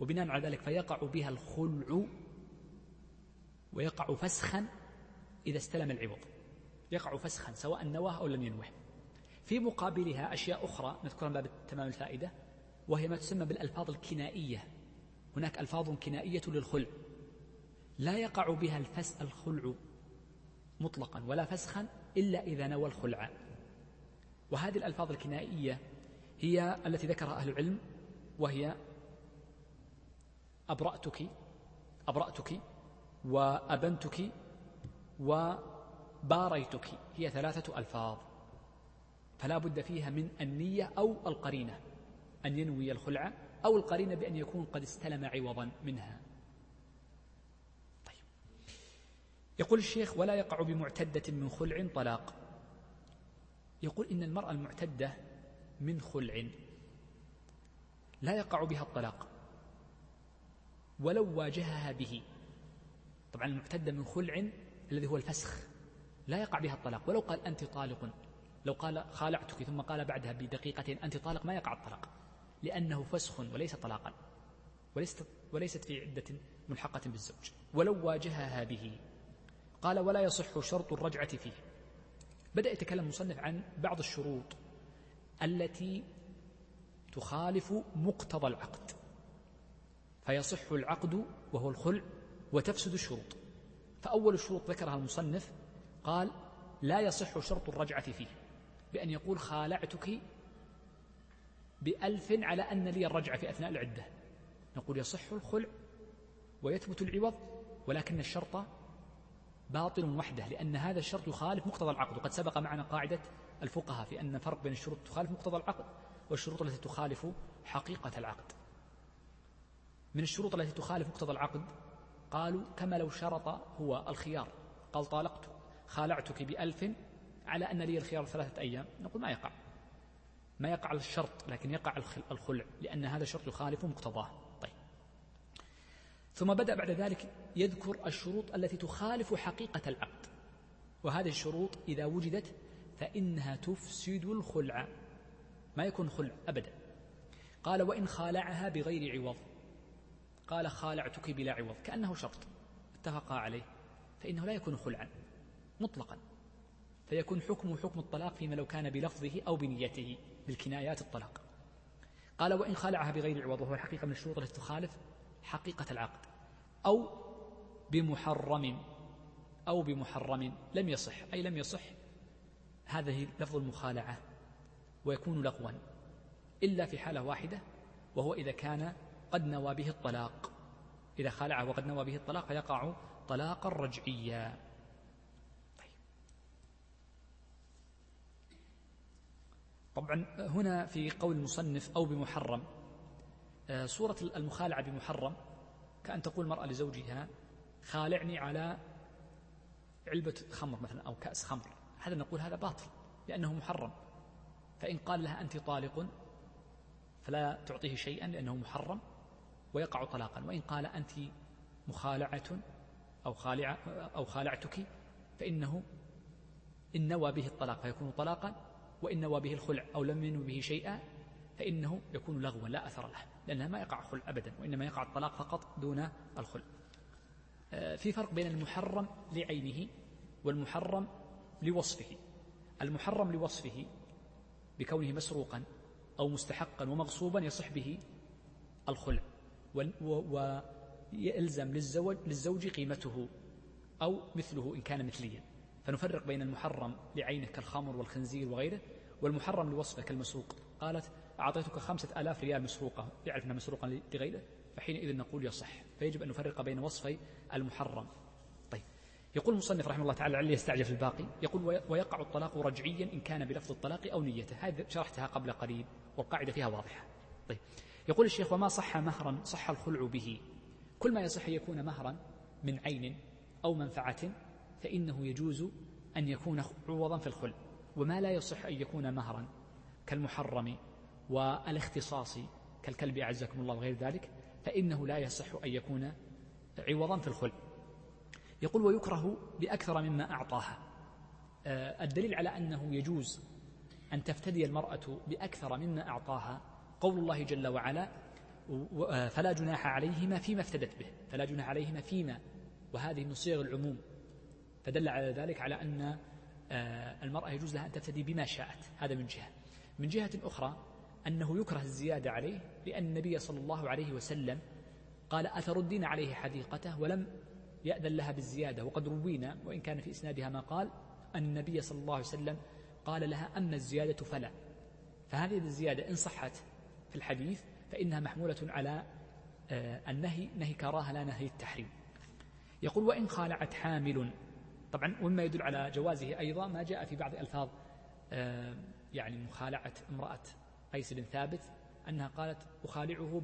S1: وبناء على ذلك فيقع بها الخلع ويقع فسخا إذا استلم العوض. يقع فسخا سواء نواه أو لم ينوه. في مقابلها أشياء أخرى نذكرها باب تمام الفائدة وهي ما تسمى بالألفاظ الكنائية. هناك ألفاظ كنائية للخلع. لا يقع بها الفس الخلع مطلقا ولا فسخا إلا إذا نوى الخلع. وهذه الألفاظ الكنائية هي التي ذكرها أهل العلم وهي أبرأتك أبرأتك وأبنتك وباريتك هي ثلاثة ألفاظ. فلا بد فيها من النية أو القرينة أن ينوي الخلع أو القرينة بأن يكون قد استلم عوضا منها طيب يقول الشيخ ولا يقع بمعتدة من خلع طلاق. يقول إن المرأة المعتدة من خلع لا يقع بها الطلاق ولو واجهها به. طبعا المعتدة من خلع الذي هو الفسخ لا يقع بها الطلاق. ولو قال أنت طالق لو قال خالعتك ثم قال بعدها بدقيقة أنت طالق ما يقع الطلاق لأنه فسخ وليس طلاقا وليست, وليست في عدة ملحقة بالزوج. ولو واجهها به. قال ولا يصح شرط الرجعة فيه. بدأ يتكلم المصنف عن بعض الشروط التي تخالف مقتضى العقد. فيصح العقد وهو الخلع وتفسد الشروط. فأول الشروط ذكرها المصنف قال لا يصح شرط الرجعة فيه. بأن يقول خالعتك بألف على أن لي الرجعة في أثناء العدة. نقول يصح الخلع ويثبت العوض ولكن الشرط باطل وحده لأن هذا الشرط يخالف مقتضى العقد. وقد سبق معنا قاعدة الفقهاء في أن فرق بين الشروط تخالف مقتضى العقد والشروط التي تخالف حقيقة العقد. من الشروط التي تخالف مقتضى العقد قالوا كما لو شرط هو الخيار. قال طالقت خالعتك بألف على أن لي الخيار ثلاثة أيام. نقول ما يقع. ما يقع الشرط لكن يقع الخلع لأن هذا الشرط يخالف مقتضاه. ثم بدأ بعد ذلك يذكر الشروط التي تخالف حقيقة العقد. وهذه الشروط إذا وجدت فإنها تفسد الخلع. ما يكون خلع؟ أبدا. قال وإن خالعها بغير عوض. قال خالعتك بلا عوض. كأنه شرط. اتفقا عليه. فإنه لا يكون خلعا. مطلقا. فيكون حكمه حكم الطلاق فيما لو كان بلفظه أو بنيته بالكنايات الطلاق. قال وإن خالعها بغير عوض. وهو حقيقة من الشروط التي تخالف حقيقة العقد. أو بمحرم أو بمحرم لم يصح أي لم يصح هذه لفظ المخالعة ويكون لغوا إلا في حالة واحدة وهو إذا كان قد نوى به الطلاق. إذا خالعه وقد نوى به الطلاق فيقع طلاقا رجعيا. طبعا هنا في قول المصنف أو بمحرم صورة المخالعة بمحرم كأن تقول المرأة لزوجها خالعني على علبة خمر مثلا أو كأس خمر. هذا نقول هذا باطل لأنه محرم. فإن قال لها أنت طالق فلا تعطيه شيئا لأنه محرم ويقع طلاقا. وإن قال أنت مخالعة أو خالعة أو خالعتك فإنه إن نوى به الطلاق فيكون طلاقا وإن نوى به الخلع أو لم ينوي به شيئا فإنه يكون لغوا لا أثر له لأنها ما يقع خلع أبدا وإنما يقع الطلاق فقط دون الخلع. آه، في فرق بين المحرم لعينه والمحرم لوصفه. المحرم لوصفه بكونه مسروقا أو مستحقا ومغصوبا يصح به الخلع ويلزم للزوج, للزوج قيمته أو مثله إن كان مثليا. فنفرق بين المحرم لعينه كالخمر والخنزير وغيره والمحرم لوصفه كالمسروق. قالت أعطيتك خمسة آلاف ريال مسروقة. يعرف أنها مسروقة لغيره؟ فحينئذ نقول يصح فيجب أن نفرق بين وصفي المحرم. طيب. يقول المصنف رحمه الله تعالى لعلي يستعجل في الباقي. يقول ويقع الطلاق رجعيا إن كان بلفظ الطلاق أو نيته. هذه شرحتها قبل قليل والقاعدة فيها واضحة. طيب. يقول الشيخ وما صح مهرا صح الخلع به. كل ما يصح يكون مهرا من عين أو منفعة فإنه يجوز أن يكون عوضا في الخلع. وما لا يصح أن يكون مهرا كالمحرم. والاختصاص كالكلب أعزكم الله وغير ذلك فإنه لا يصح أن يكون عوضا في الخلع يقول ويكره بأكثر مما أعطاها. آه، الدليل على أنه يجوز أن تفتدي المرأة بأكثر مما أعطاها قول الله جل وعلا آه، فلا جناح عليهما فيما افتدت به فلا جناح عليهما فيما وهذه من صيغ العموم. فدل على ذلك على أن آه، المرأة يجوز لها أن تفتدي بما شاءت. هذا من جهة. من جهة أخرى أنه يكره الزيادة عليه لأن النبي صلى الله عليه وسلم قال أتردين عليه حديقته؟ ولم يأذن لها بالزيادة. وقد روينا وإن كان في إسنادها ما قال أن النبي صلى الله عليه وسلم قال لها أما الزيادة فلا. فهذه الزيادة إن صحت في الحديث فإنها محمولة على آه، النهي نهي كراهة لا نهي التحريم. يقول وإن خالعت حامل. طبعا ومما يدل على جوازه أيضا ما جاء في بعض ألفاظ آه، يعني مخالعة امرأة قيس بن ثابت أنها قالت أخالعه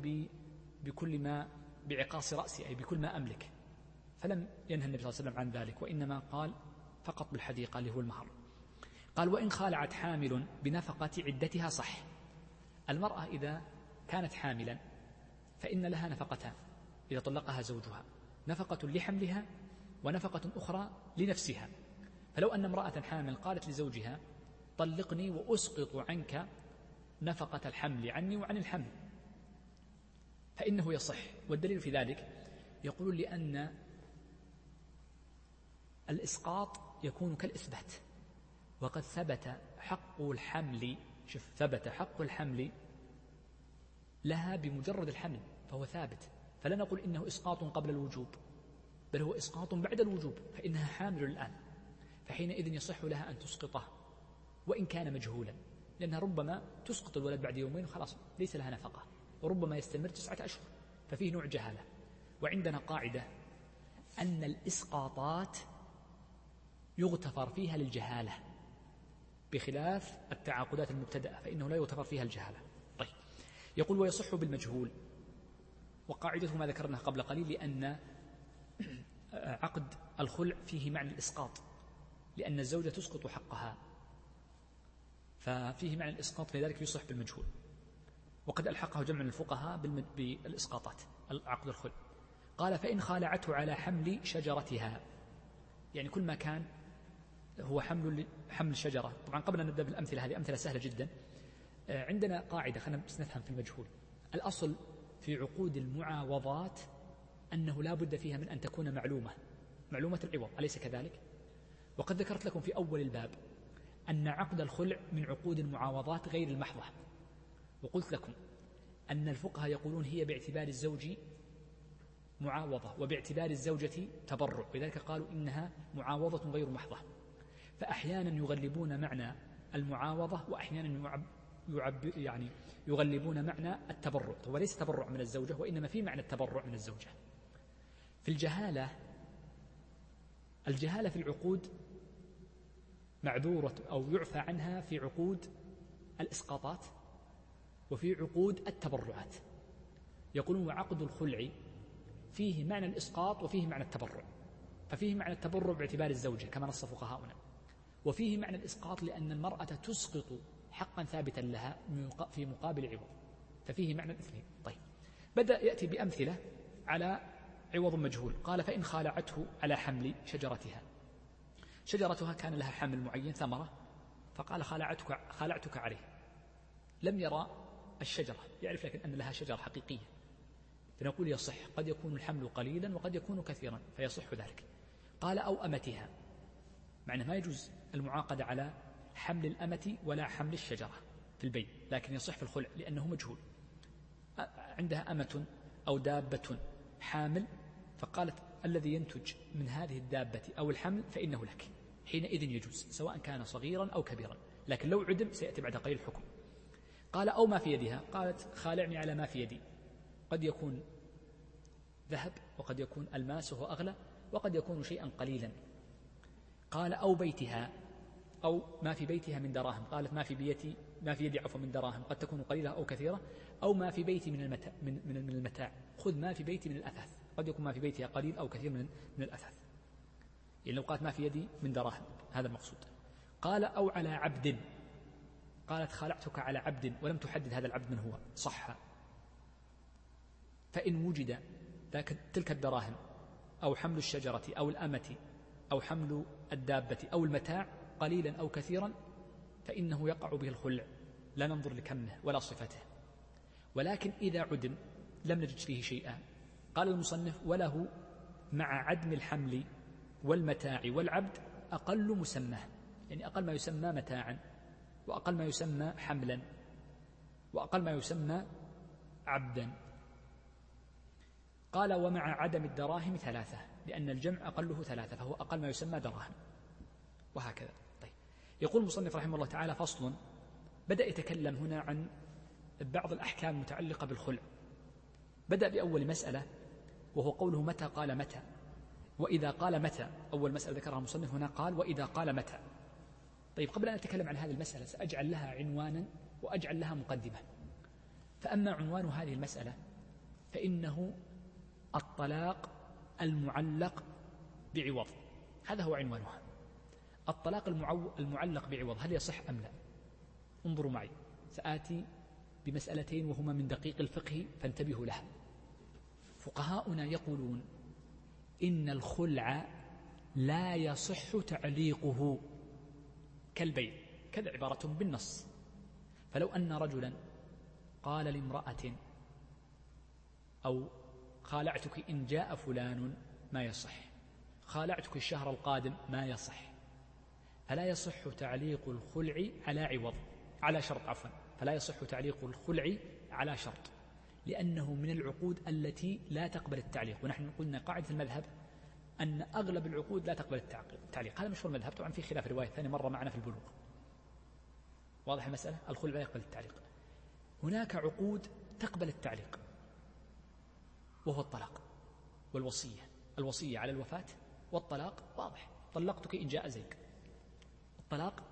S1: بكل ما بعقاص رأسي أي بكل ما أملك. فلم ينهى النبي صلى الله عليه وسلم عن ذلك وإنما قال فقط بالحديقة اللي هو المهر. قال وإن خالعت حامل بنفقة عدتها صح. المرأة إذا كانت حاملا فإن لها نفقتان إذا طلقها زوجها. نفقة لحملها ونفقة أخرى لنفسها. فلو أن امرأة حامل قالت لزوجها طلقني وأسقط عنك نفقة الحمل عني وعن الحمل. فإنه يصح. والدليل في ذلك يقول لأن الإسقاط يكون كالإثبات. وقد ثبت حق الحمل شوف ثبت حق الحمل لها بمجرد الحمل فهو ثابت. فلا نقول إنه إسقاط قبل الوجوب بل هو إسقاط بعد الوجوب فإنها حامل الآن. فحينئذ يصح لها أن تسقطه وإن كان مجهولا. لأنها ربما تسقط الولد بعد يومين وخلاص ليس لها نفقة وربما يستمر تسعة أشهر ففيه نوع جهالة. وعندنا قاعدة أن الإسقاطات يغتفر فيها للجهالة بخلاف التعاقدات المبتدأة فإنه لا يغتفر فيها الجهالة. طيب. يقول ويصح بالمجهول وقاعدته ما ذكرنا قبل قليل لأن عقد الخلع فيه معنى الإسقاط لأن الزوجة تسقط حقها. ففيه معنى الإسقاط لذلك يصح بالمجهول. وقد ألحقه جمع من الفقهاء بالإسقاطات عقد الخلع قال فإن خالعته على حمل شجرتها. يعني كل ما كان هو حمل حمل شجرة. طبعا قبل أن نبدأ بالأمثلة هذه أمثلة سهلة جدا. آه، عندنا قاعدة خلينا بس نفهم في المجهول. الأصل في عقود المعاوضات أنه لا بد فيها من أن تكون معلومة معلومة العوض أليس كذلك؟ وقد ذكرت لكم في أول الباب أن عقد الخلع من عقود المعاوضات غير المحضة. وقلت لكم أن الفقهاء يقولون هي باعتبار الزوج معاوضة وباعتبار الزوجة تبرع لذلك قالوا إنها معاوضة غير محضة. فأحيانا يغلبون معنى المعاوضة وأحيانا يعب يعني يغلبون معنى التبرع. وليس تبرع من الزوجة وإنما في معنى التبرع من الزوجة. في الجهالة الجهالة في العقود معذورة أو يعفى عنها في عقود الإسقاطات وفي عقود التبرعات. يقولون وعقد الخلع فيه معنى الإسقاط وفيه معنى التبرع. ففيه معنى التبرع باعتبار الزوجة كما نص فقهاؤنا وفيه معنى الإسقاط لأن المرأة تسقط حقا ثابتا لها في مقابل عوض. ففيه معنى الاثنين. طيب. بدأ يأتي بأمثلة على عوض مجهول. قال فإن خالعته على حمل شجرتها. شجرتها كان لها حمل معين ثمرة. فقال خالعتك, خالعتك عليه. لم يرى الشجرة يعرف لكن أن لها شجرة حقيقية. فنقول يصح قد يكون الحمل قليلا وقد يكون كثيرا فيصح ذلك. قال أو أمتها. معنى ما يجوز المعاقدة على حمل الأمة ولا حمل الشجرة في البيت لكن يصح في الخلع لأنه مجهول. عندها أمة أو دابة حامل فقالت الذي ينتج من هذه الدابة أو الحمل فإنه لك حينئذ يجوز سواء كان صغيرا أو كبيرا لكن لو عدم سيأتي بعد قليل الحكم. قال أو ما في يدها. قالت خالعني على ما في يدي. قد يكون ذهب وقد يكون الماس وهو أغلى وقد يكون شيئا قليلا. قال أو بيتها. أو ما في بيتها من دراهم. قالت ما في بيتي ما في يدي عفوا من دراهم. قد تكون قليلة أو كثيرة. أو ما في بيتي من المتاع من, من, المتاع. خذ ما في بيتي من الأثاث. قد يكون ما في بيتها قليل أو كثير من من الأثاث. يعني لو قالت ما في يدي من دراهم هذا المقصود. قال أو على عبد. قالت خالعتك على عبد ولم تحدد هذا العبد من هو. صح. فإن وجد ذاك تلك الدراهم أو حمل الشجرة أو الأمة أو حمل الدابة أو المتاع قليلا أو كثيرا فإنه يقع به الخلع. لا ننظر لكمه ولا صفته. ولكن إذا عدم لم نجد فيه شيئا. قال المصنف وله مع عدم الحمل والمتاع والعبد أقل مسماه يعني أقل ما يسمى متاعا وأقل ما يسمى حملا وأقل ما يسمى عبدا. قال ومع عدم الدراهم ثلاثة لأن الجمع أقله ثلاثة فهو أقل ما يسمى دراهم. وهكذا. طيب. يقول المصنف رحمه الله تعالى فصل بدأ يتكلم هنا عن بعض الأحكام المتعلقة بالخلع. بدأ بأول مسألة وهو قوله متى قال متى. وإذا قال متى أول مسألة ذكرها المصنف هنا قال وإذا قال متى. طيب قبل أن أتكلم عن هذه المسألة سأجعل لها عنوانا وأجعل لها مقدمة. فأما عنوان هذه المسألة فإنه الطلاق المعلق بعوض. هذا هو عنوانها. الطلاق المعلق بعوض هل يصح أم لا؟ انظروا معي. سآتي بمسألتين وهما من دقيق الفقه فانتبهوا لها. فقهاؤنا يقولون إن الخلع لا يصح تعليقه كالبيع كذا عبارة بالنص. فلو أن رجلا قال لامرأة أو خالعتك إن جاء فلان ما يصح خالعتك الشهر القادم ما يصح فلا يصح تعليق الخلع على عوض على شرط عفوا فلا يصح تعليق الخلع على شرط. لأنه من العقود التي لا تقبل التعليق. ونحن قلنا قاعدة المذهب أن أغلب العقود لا تقبل التعليق. هذا مشهور المذهب طبعا في خلاف رواية ثانية مرة معنا في البلوغ. واضح المسألة؟ الخلع لا يقبل التعليق. هناك عقود تقبل التعليق وهو الطلاق والوصية. الوصية على الوفاة والطلاق واضح. طلقتك إن جاء زيك. الطلاق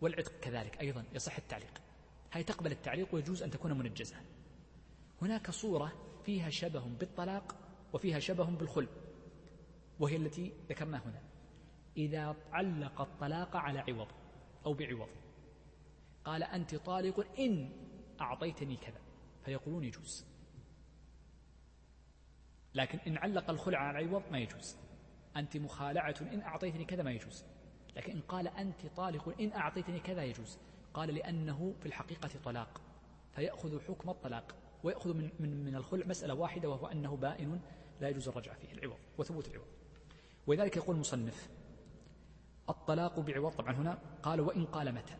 S1: والعتق كذلك أيضا يصح التعليق. هاي تقبل التعليق ويجوز أن تكون منجزة. هناك صورة فيها شبه بالطلاق وفيها شبه بالخلع وهي التي ذكرناها هنا. إذا علق الطلاق على عوض أو بعوض. قال أنت طالق إن أعطيتني كذا. فيقولون يجوز. لكن إن علق الخلع على عوض ما يجوز. أنت مخالعة إن أعطيتني كذا ما يجوز. لكن إن قال أنت طالق إن أعطيتني كذا يجوز. قال لأنه في الحقيقة طلاق. فيأخذ حكم الطلاق. ويأخذ من, من, من الخلع مسألة واحدة وهو أنه بائن لا يجوز الرجعة فيه العوض وثبوت العوض. ولذلك يقول المصنف الطلاق بعوض طبعا هنا قال وإن قال متى؟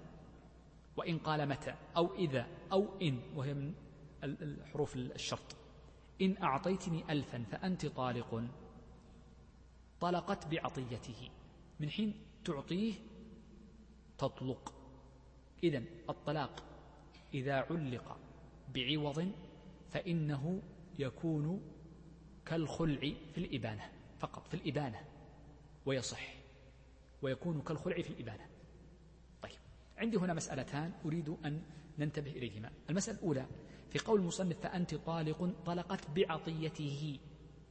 S1: وإن قال متى؟ أو إذا أو إن وهي من الحروف الشرط. إن أعطيتني ألفا فأنت طالق. طلقت بعطيته. من حين تعطيه تطلق. إذا الطلاق إذا علق بعوض فإنه يكون كالخلع في الإبانة فقط في الإبانة ويصح ويكون كالخلع في الإبانة. طيب عندي هنا مسألتان أريد أن ننتبه إليهما. المسألة الأولى في قول المصنف فأنت طالق طلقت بعطيته.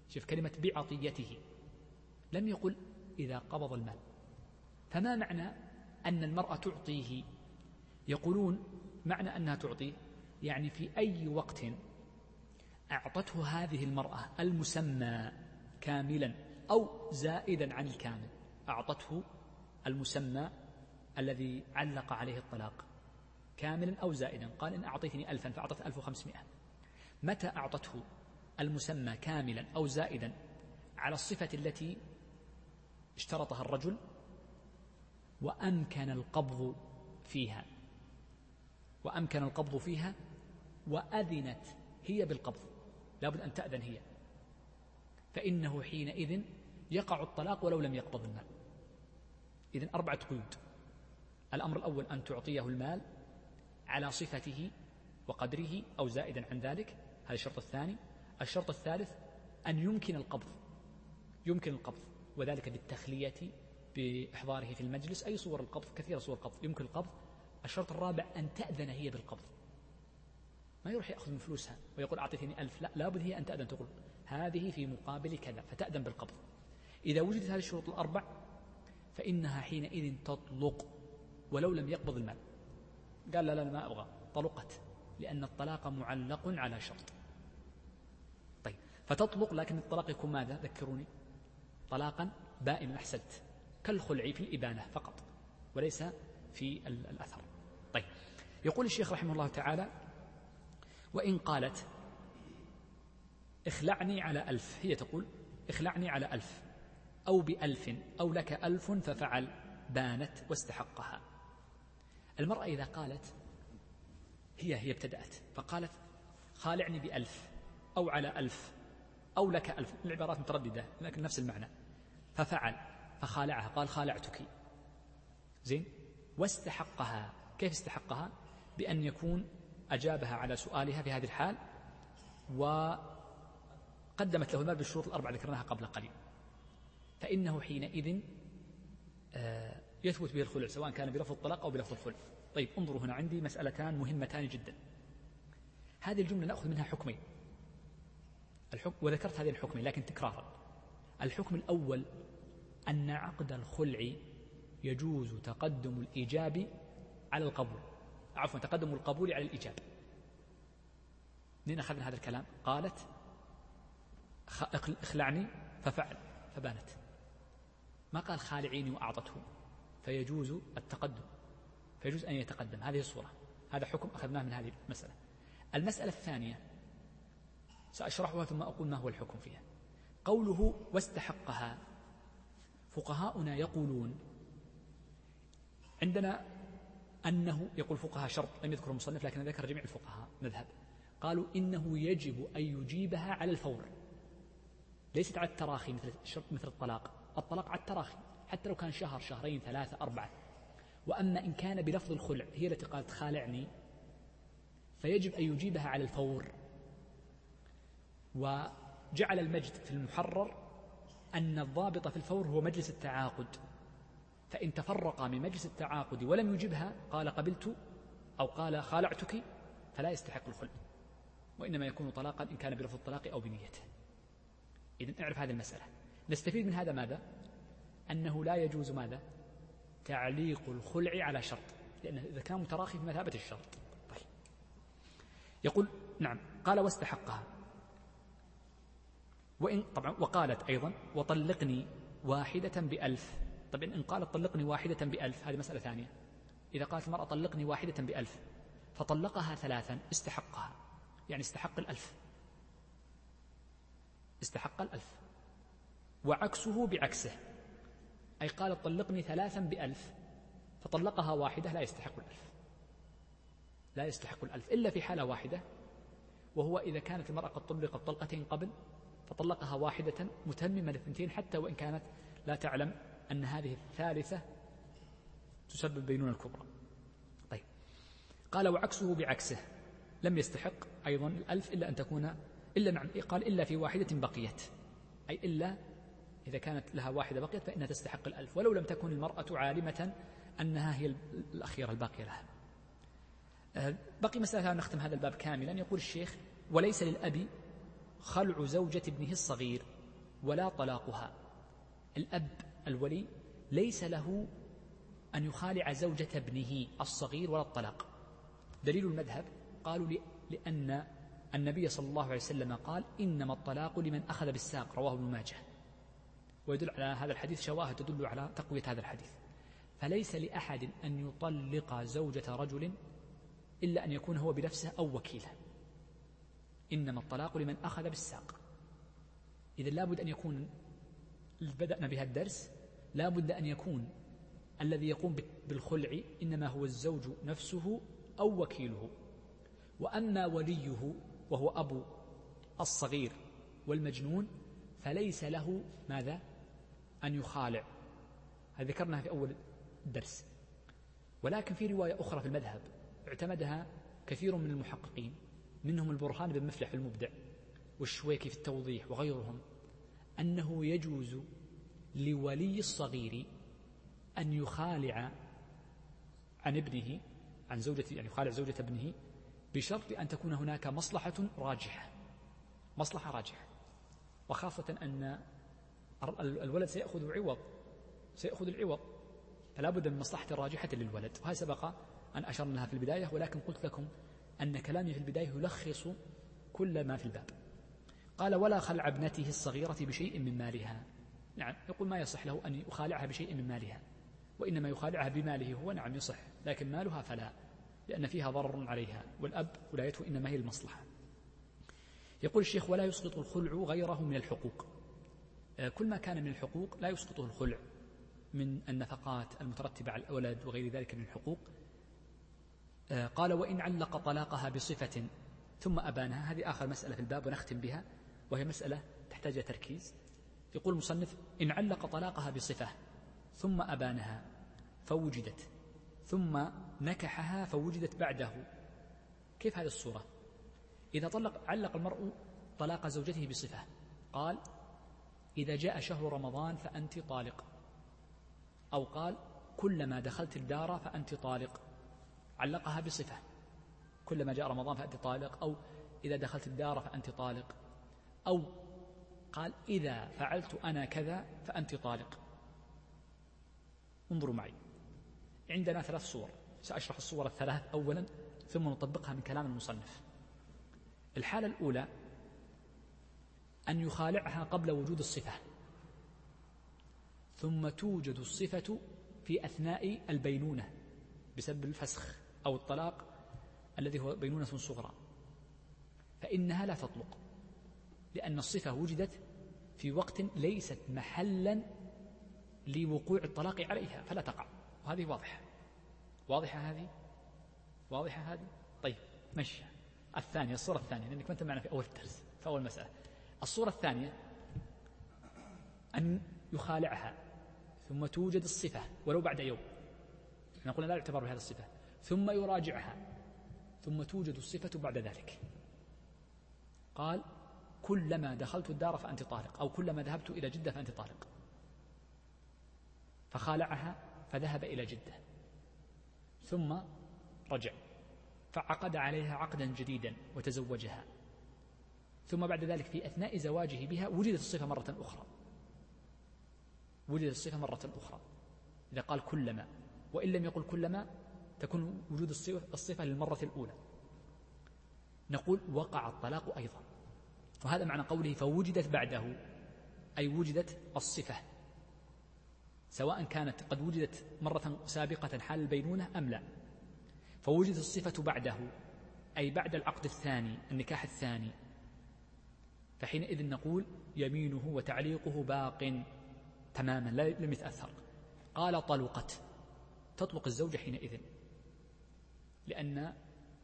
S1: شوف كلمة بعطيته. لم يقل إذا قبض المال. فما معنى أن المرأة تعطيه؟ يقولون معنى أنها تعطيه يعني في أي وقت أعطته هذه المرأة المسمى كاملا أو زائدا عن الكامل. أعطته المسمى الذي علق عليه الطلاق كاملا أو زائدا. قال إن أعطيتني ألفا فأعطت ألف وخمسمائة. متى أعطته المسمى كاملا أو زائدا على الصفة التي اشترطها الرجل وأمكن القبض فيها؟ وأمكن القبض فيها وأذنت هي بالقبض. لابد أن تأذن هي. فإنه حينئذ يقع الطلاق ولو لم يقبض المال إذن أربعة قيود. الأمر الأول أن تعطيه المال على صفته وقدره أو زائدا عن ذلك. هذا الشرط الثاني. الشرط الثالث أن يمكن القبض. يمكن القبض. وذلك بالتخلية بإحضاره في المجلس. أي صور القبض؟ كثيرة صور القبض. يمكن القبض. الشرط الرابع أن تأذن هي بالقبض. ما يروح يأخذ من فلوسها ويقول أعطيتني ألف. لا لابد هي أن تأذن تقول هذه في مقابل كذا فتأذن بالقبض. إذا وجدت هذه الشروط الأربع فإنها حينئذ تطلق ولو لم يقبض المال. قال لا لا ما أبغى. طلقت لأن الطلاق معلق على شرط. طيب فتطلق لكن الطلاق يكون ماذا؟ ذكروني. طلاقا بائنا أحسنت كالخلع في الإبانة فقط وليس في الأثر. طيب يقول الشيخ رحمه الله تعالى وإن قالت اخلعني على ألف هي تقول اخلعني على ألف أو بألف أو لك ألف ففعل بانت واستحقها. المرأة إذا قالت هي هي ابتدأت فقالت خالعني بألف أو على ألف أو لك ألف العبارات مترددة لكن نفس المعنى. ففعل فخالعها قال خالعتك. زين؟ واستحقها. كيف استحقها؟ بأن يكون أجابها على سؤالها في هذه الحال وقدمت له المال بالشروط الأربعة ذكرناها قبل قليل. فإنه حينئذ آه، يثبت به الخلع سواء كان بلفظ الطلاق أو بلفظ الخلع. طيب انظروا هنا عندي مسألتان مهمتان جدا. هذه الجملة نأخذ منها حكمين. الحكم وذكرت هذه الحكمين لكن تكرارا. الحكم الأول أن عقد الخلع يجوز تقدم الإيجاب على القبول. عفوا تقدم القبول على الإيجاب. منين أخذنا هذا الكلام؟ قالت اخلعني ففعل فبانت. ما قال خالعيني وأعطته. فيجوز التقدم فيجوز أن يتقدم. هذه الصورة. هذا حكم أخذناه من هذه المسألة. المسألة الثانية سأشرحها ثم أقول ما هو الحكم فيها. قوله واستحقها. فقهاؤنا يقولون عندنا أنه يقول فقهاء شرط لم يذكر المصنف لكن ذكر جميع الفقهاء مذهب. قالوا إنه يجب أن يجيبها على الفور. ليست على التراخي مثل الشرط مثل الطلاق. الطلاق على التراخي حتى لو كان شهر شهرين ثلاثة أربعة. وأما إن كان بلفظ الخلع هي التي قالت خالعني فيجب أن يجيبها على الفور. وجعل المجد في المحرر أن الضابط في الفور هو مجلس التعاقد. فإن تفرق من مجلس التعاقد ولم يجبها قال قبلت أو قال خالعتك فلا يستحق الخلع وإنما يكون طلاقا إن كان بلفظ الطلاق أو بنيته. إذا نعرف هذه المسألة. نستفيد من هذا ماذا؟ أنه لا يجوز ماذا؟ تعليق الخلع على شرط لأنه إذا كان متراخي في مثابة الشرط. طيب. يقول نعم قال واستحقها. وإن طبعا وقالت أيضا وطلقني واحدة بألف. طيب إن قالت طلقني واحدة بألف هذه مسألة ثانية. إذا قالت المرأة طلقني واحدة بألف فطلقها ثلاثا استحقها. يعني استحق الألف. استحق الألف. وعكسه بعكسه. أي قالت طلقني ثلاثا بألف فطلقها واحدة لا يستحق الألف. لا يستحق الألف إلا في حالة واحدة وهو إذا كانت المرأة قد طلقت طلقتين قبل فطلقها واحدة متممة للثنتين حتى وإن كانت لا تعلم أن هذه الثالثة تسبب بينونة الكبرى. طيب. قال وعكسه بعكسه. لم يستحق أيضا الألف إلا أن تكون إلا نعم قال إلا في واحدة بقيت. أي إلا إذا كانت لها واحدة بقيت فإنها تستحق الألف ولو لم تكن المرأة عالمة أنها هي الأخيرة الباقية لها. آه، بقي مسألة نختم هذا الباب كاملا. يقول الشيخ وليس للأب خلع زوجة ابنه الصغير ولا طلاقها. الأب الولي ليس له أن يخالع زوجة ابنه الصغير ولا الطلاق. دليل المذهب قالوا لأن النبي صلى الله عليه وسلم قال إنما الطلاق لمن أخذ بالساق رواه ابن ماجه. ويدل على هذا الحديث شواهد تدل على تقوية هذا الحديث. فليس لأحد أن يطلق زوجة رجل إلا أن يكون هو بنفسه أو وكيله. إنما الطلاق لمن أخذ بالساق. إذا لابد أن يكون بدأنا بها الدرس لا بد أن يكون الذي يقوم بالخلع إنما هو الزوج نفسه أو وكيله. وأما وليه وهو أبو الصغير والمجنون فليس له ماذا؟ أن يخالع. هذا ذكرناها في أول الدرس. ولكن في رواية أخرى في المذهب اعتمدها كثير من المحققين منهم البرهان بن مفلح المبدع والشويكي في التوضيح وغيرهم. أنه يجوز لولي الصغير أن يخالع عن ابنه عن زوجة يعني يخالع زوجة ابنه بشرط أن تكون هناك مصلحة راجحة مصلحة راجحة. وخاصة أن الولد سيأخذ عوض سيأخذ العوض. فلا بد من مصلحة راجحة للولد. وهذا سبق أن أشرنا لها في البداية ولكن قلت لكم أن كلامي في البداية يلخص كل ما في الباب. قال ولا خلع ابنته الصغيرة بشيء من مالها. نعم يقول ما يصح له أن يخالعها بشيء من مالها وإنما يخالعها بماله هو نعم يصح لكن مالها فلا لأن فيها ضرر عليها والأب ولايته إنما هي المصلحة. يقول الشيخ ولا يسقط الخلع غيره من الحقوق. آه، كل ما كان من الحقوق لا يسقطه الخلع من النفقات المترتبة على الأولد وغير ذلك من الحقوق. آه، قال وإن علق طلاقها بصفة ثم أبانها هذه آخر مسألة في الباب ونختم بها. وهي مسألة تحتاج تركيز. يقول المصنف إن علق طلاقها بصفة ثم أبانها فوجدت ثم نكحها فوجدت بعده. كيف هذه الصورة؟ إذا طلق علق المرء طلاق زوجته بصفة قال إذا جاء شهر رمضان فأنت طالق أو قال كلما دخلت الدار فأنت طالق علقها بصفة كلما جاء رمضان فأنت طالق أو إذا دخلت الدار فأنت طالق. أو قال إذا فعلت أنا كذا فأنت طالق. انظروا معي. عندنا ثلاث صور. سأشرح الصور الثلاث أولا ثم نطبقها من كلام المصنف. الحالة الأولى أن يخالعها قبل وجود الصفة. ثم توجد الصفة في أثناء البينونة بسبب الفسخ أو الطلاق الذي هو بينونة صغرى. فإنها لا تطلق. لأن الصفة وجدت في وقت ليست محلا لوقوع الطلاق عليها فلا تقع. وهذه واضحة. واضحة هذه؟ واضحة هذه؟ طيب مشي الثانية الصورة الثانية لأنك ما أنت معنا في أول الدرس في أول مسألة. الصورة الثانية أن يخالعها ثم توجد الصفة ولو بعد يوم. إحنا قلنا لا يعتبر بهذه الصفة. ثم يراجعها ثم توجد الصفة بعد ذلك. قال كلما دخلت الدار فأنت طالق أو كلما ذهبت إلى جدة فأنت طالق فخالعها فذهب إلى جدة. ثم رجع فعقد عليها عقدا جديدا وتزوجها. ثم بعد ذلك في أثناء زواجه بها وجدت الصفة مرة أخرى. وجدت الصفة مرة أخرى. إذا قال كلما وإن لم يقل كلما تكون وجود الصفة للمرة الأولى. نقول وقع الطلاق أيضا. وهذا معنى قوله فوجدت بعده أي وجدت الصفة سواء كانت قد وجدت مرة سابقة حال البينونة أم لا. فوجدت الصفة بعده أي بعد العقد الثاني النكاح الثاني. فحينئذ نقول يمينه وتعليقه باق تماما لم يتأثر. قال طلقت تطلق الزوجة حينئذ. لأن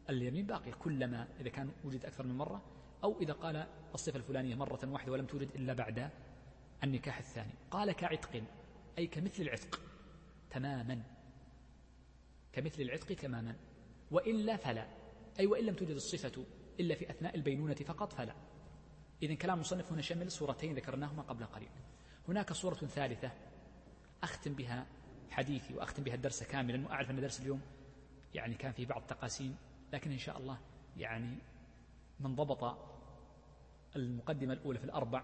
S1: اليمين باقية كلما إذا كان وجد أكثر من مرة أو إذا قال الصفة الفلانية مرة واحدة ولم توجد إلا بعد النكاح الثاني. قال كعتق أي كمثل العتق تماما. كمثل العتق تماما. وإلا فلا. أي وإن لم توجد الصفة إلا في أثناء البينونة فقط فلا. إذن كلام المصنف هنا شمل صورتين ذكرناهما قبل قليل. هناك صورة ثالثة أختم بها حديثي وأختم بها الدرس كاملا وأعرف أن درس اليوم يعني كان فيه بعض التقاسيم لكن إن شاء الله يعني من ضبط المقدمة الأولى في الأربع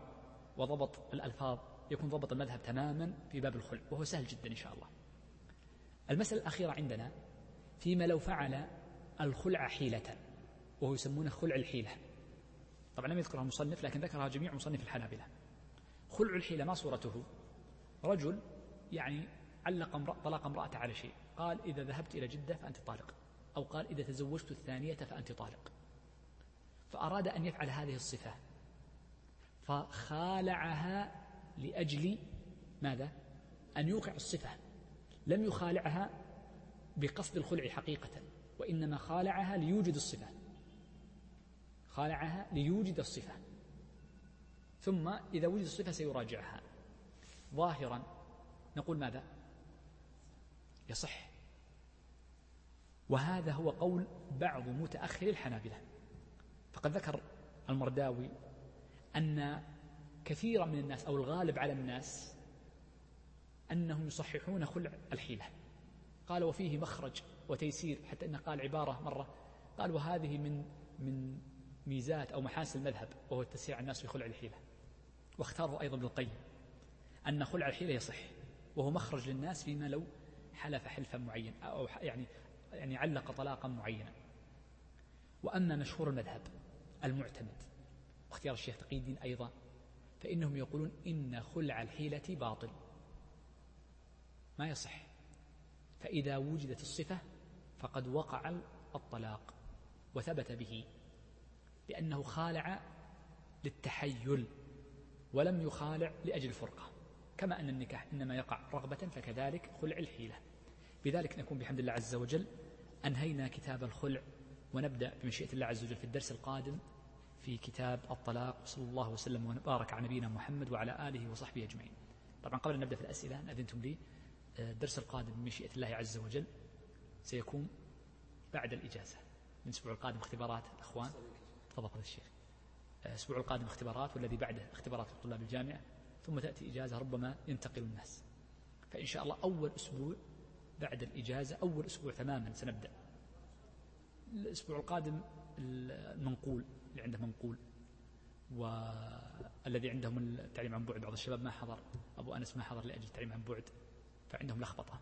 S1: وضبط الألفاظ يكون ضبط المذهب تماما في باب الخلع وهو سهل جدا إن شاء الله. المسألة الأخيرة عندنا فيما لو فعل الخلع حيلة وهو يسمونه خلع الحيلة. طبعا لم يذكرها المصنف لكن ذكرها جميع مصنف الحنابلة. خلع الحيلة ما صورته؟ رجل يعني علق امرأة طلاق امرأة على شيء قال إذا ذهبت إلى جدة فأنت طالق أو قال إذا تزوجت الثانية فأنت طالق. فأراد أن يفعل هذه الصفة. فخالعها لأجل ماذا؟ أن يوقع الصفة. لم يخالعها بقصد الخلع حقيقة وإنما خالعها ليوجد الصفة. خالعها ليوجد الصفة. ثم إذا وجد الصفة سيراجعها. ظاهرا نقول ماذا؟ يصح. وهذا هو قول بعض متأخر الحنابلة. فقد ذكر المرداوي أن كثيرا من الناس أو الغالب على الناس أنهم يصححون خلع الحيلة. قال وفيه مخرج وتيسير حتى أنه قال عبارة مرة. قال وهذه من من ميزات أو محاسن المذهب وهو التسيع الناس في خلع الحيلة. واختاره أيضا ابن القيم. أن خلع الحيلة يصح وهو مخرج للناس فيما لو حلف حلفا معين أو يعني يعني علق طلاقا معينا. وأما مشهور المذهب المعتمد. واختيار الشيخ تقي الدين أيضا فإنهم يقولون إن خلع الحيلة باطل. ما يصح. فإذا وجدت الصفة فقد وقع الطلاق وثبت به لأنه خالع للتحيل ولم يخالع لأجل الفرقة. كما أن النكاح إنما يقع رغبة فكذلك خلع الحيلة. بذلك نكون بحمد الله عز وجل أنهينا كتاب الخلع ونبدأ بمشيئة الله عز وجل في الدرس القادم في كتاب الطلاق صلى الله وسلم وبارك على نبينا محمد وعلى آله وصحبه أجمعين. طبعا قبل أن نبدأ في الأسئلة أذنتم لي؟ الدرس القادم بمشيئة الله عز وجل سيكون بعد الإجازة. من الأسبوع القادم اختبارات الأخوان تفضل فضل الشيخ الأسبوع القادم اختبارات والذي بعده اختبارات طلاب الجامعة. ثم تأتي إجازة ربما ينتقل الناس. فإن شاء الله أول أسبوع بعد الإجازة أول أسبوع تماما سنبدأ. الأسبوع القادم المنقول. اللي عنده منقول والذي عندهم التعليم عن بعد. بعض الشباب ما حضر أبو أنس ما حضر لأجل التعليم عن بعد فعندهم لخبطة.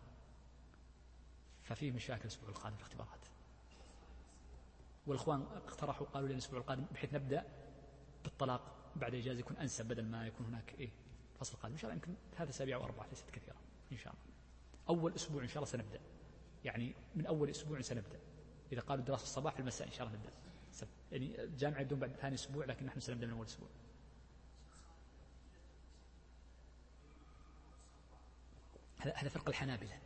S1: ففي مشاكل الأسبوع القادم في الاختبارات. والإخوان اقترحوا قالوا لي الأسبوع القادم بحيث نبدأ بالطلاق بعد إجازة يكون أنسب بدل ما يكون هناك إيه فصل قادم. إن شاء الله يمكن ثلاث أسابيع أو أربعة ليست كثيرة إن شاء الله. أول أسبوع إن شاء الله سنبدأ. يعني من أول أسبوع سنبدأ. إذا قالوا الدراسة الصباح في المساء إن شاء الله نبدأ. يعني الجامعة يبدون بعد ثاني أسبوع لكن نحن سنبدأ من أول أسبوع. هذا فرق الحنابلة.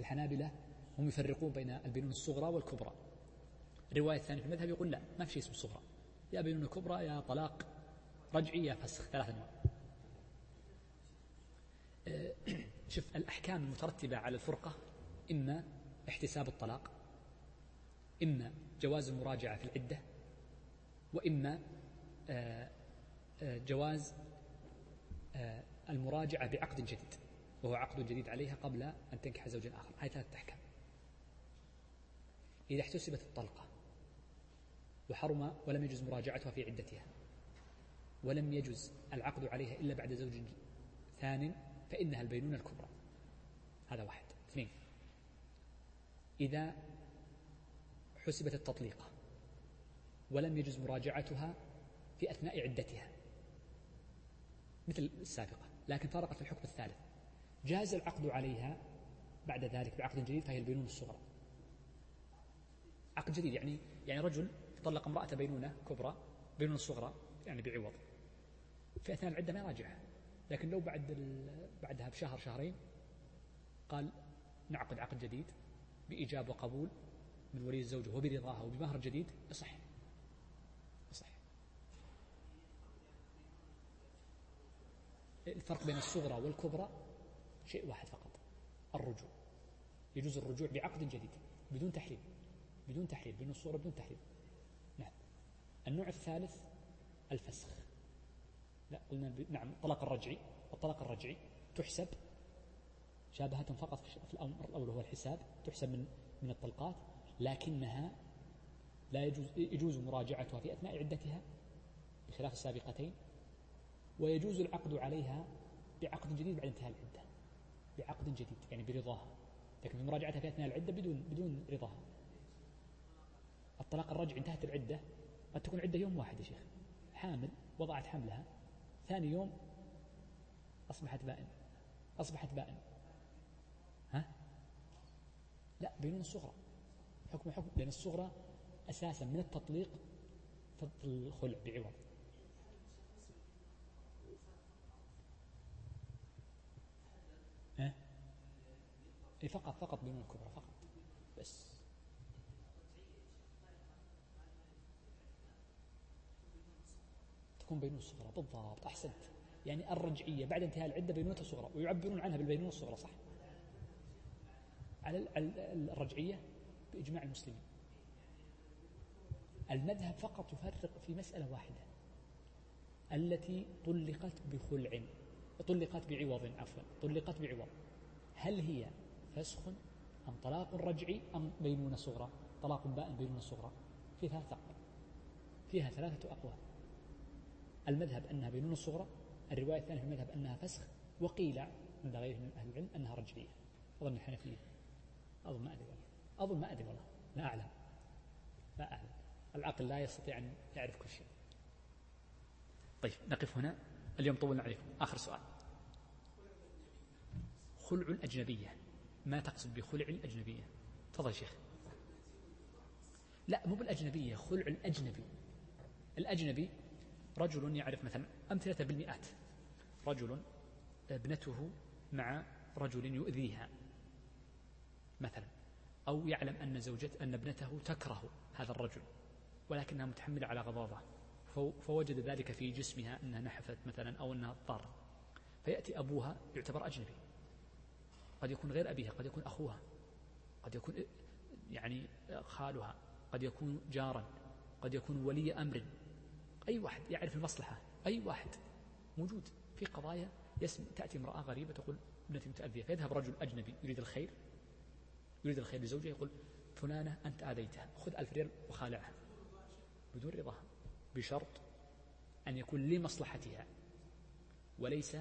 S1: الحنابلة هم يفرقون بين البنون الصغرى والكبرى. الرواية الثانية في المذهب يقول لا ما في شيء اسمه صغرى. يا بنون كبرى يا طلاق رجعي يا فسخ. ثلاثة أنواع. أه، شوف الأحكام المترتبة على الفرقة إما احتساب الطلاق إما جواز المراجعة في العدة وإما أه، أه، جواز المراجعة بعقد جديد وهو عقد جديد عليها قبل أن تنكح زوجا آخر. هذه ثلاثة أحكام. إذا احتسبت الطلقة وحرم ولم يجوز مراجعتها في عدتها ولم يجوز العقد عليها إلا بعد زوج ثان فإنها البينونة الكبرى. هذا واحد. اثنين. إذا حسبت التطليقة ولم يجوز مراجعتها في أثناء عدتها. مثل السابقة لكن فرقت في الحكم الثالث. جاز العقد عليها بعد ذلك بعقد جديد فهي البينونة الصغرى. عقد جديد يعني يعني رجل طلق امرأة بينونة كبرى بينونة صغرى يعني بعوض. في أثناء العدة ما يراجعها لكن لو بعد بعدها بشهر شهرين قال نعقد عقد جديد بإيجاب وقبول من ولي الزوجة وبرضاها وبمهر جديد يصح. يصح. الفرق بين الصغرى والكبرى شيء واحد فقط الرجوع. يجوز الرجوع بعقد جديد بدون تحريم بدون تحريم بين الصورة بدون تحريم. نعم. النوع الثالث الفسخ. لا قلنا. نعم الطلاق الرجعي. الطلاق الرجعي تحسب شابهة فقط في الأمر الأول هو الحساب تحسب من من الطلقات. لكنها لا يجوز يجوز مراجعتها في أثناء عدتها بخلاف السابقتين ويجوز العقد عليها بعقد جديد بعد انتهاء العدة. بعقد جديد يعني برضاها. لكن بمراجعتها في أثناء العدة بدون بدون رضاها. الطلاق الرجعي انتهت العدة قد تكون عدة يوم واحد يا شيخ. حامل وضعت حملها. ثاني يوم أصبحت بائن. أصبحت بائن. ها؟ لا بينون الصغرى حكم حكم لأن الصغرى أساسا من التطليق الخلع بعوض. ها؟ إيه فقط فقط بينون الكبرى فقط. بس. تكون بينونة صغرى بالضبط أحسنت. يعني الرجعية بعد انتهاء العدة بينونة صغرى ويعبرون عنها بالبينونة الصغرى صح؟ على الرجعية؟ بإجماع المسلمين. المذهب فقط يفرق في مسألة واحدة التي طلقت بخلع طلقت بعوض عفوا طلقت بعوض. هل هي فسخ أم طلاق رجعي أم بينونة صغرى؟ طلاق بائن بينونة صغرى. في ثلاثة أقوال فيها ثلاثة أقوال. المذهب أنها بينونة صغرى الرواية الثانية في المذهب أنها فسخ وقيل عند غيره من أهل العلم أنها رجعية. أظن الحنفية أظن ما أدري. أظن ما أدري والله لا أعلم لا أعلم. العقل لا يستطيع أن يعرف كل شيء. طيب نقف هنا. اليوم طولنا عليكم. آخر سؤال. خلع الأجنبية ما تقصد بخلع الأجنبية تفضل يا شيخ. لا مو بالأجنبية خلع الأجنبي الأجنبي رجل يعرف مثلا أمثلة بالمئات. رجل ابنته مع رجل يؤذيها. مثلا أو يعلم أن زوجة أن ابنته تكره هذا الرجل ولكنها متحملة على غضاضة فوجد ذلك في جسمها أنها نحفت مثلا أو أنها ضارة فيأتي أبوها يعتبر أجنبي. قد يكون غير أبيها قد يكون أخوها قد يكون يعني خالها قد يكون جارا قد يكون ولي أمر. أي واحد يعرف المصلحة أي واحد موجود في قضايا يسمع تأتي امرأة غريبة تقول ابنتي متأذية فيذهب رجل أجنبي يريد الخير يريد الخير لزوجه يقول فلانة أنت آذيتها خذ ألف ريال وخالعها. بدون رضاها بشرط أن يكون لمصلحتها وليس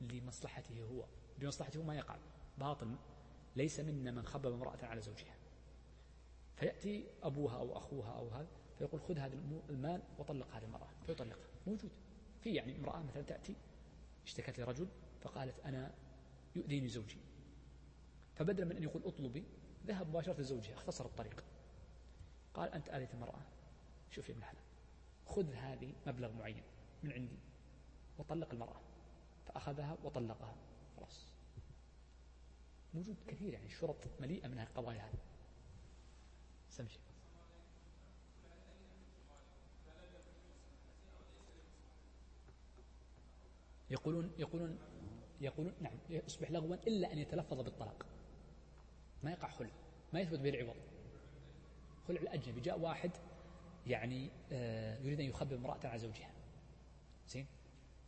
S1: لمصلحته هو. لمصلحته ما يقع باطل ليس منا من خبب امرأة على زوجها. فيأتي أبوها أو أخوها أو هذا فيقول خذ هذا المال وطلق هذه المرأة. فيطلقها موجود. في يعني امرأة مثلا تأتي اشتكت لرجل فقالت أنا يؤذيني زوجي. فبدلا من أن يقول اطلبي ذهب مباشرة لزوجها اختصر الطريق. قال أنت آذيت المرأة. شوف يا ابن الحلال. خذ هذه مبلغ معين من عندي وطلق المرأة. فأخذها وطلقها. خلاص. موجود كثير يعني شرط مليئة من القضايا هذه. سمشي يقولون يقولون يقولون نعم يصبح لغوا إلا أن يتلفظ بالطلاق. ما يقع خلع ما يثبت به العوض. خلع الأجنبي جاء واحد يعني آه، يريد أن يخبر امرأة على زوجها. زين؟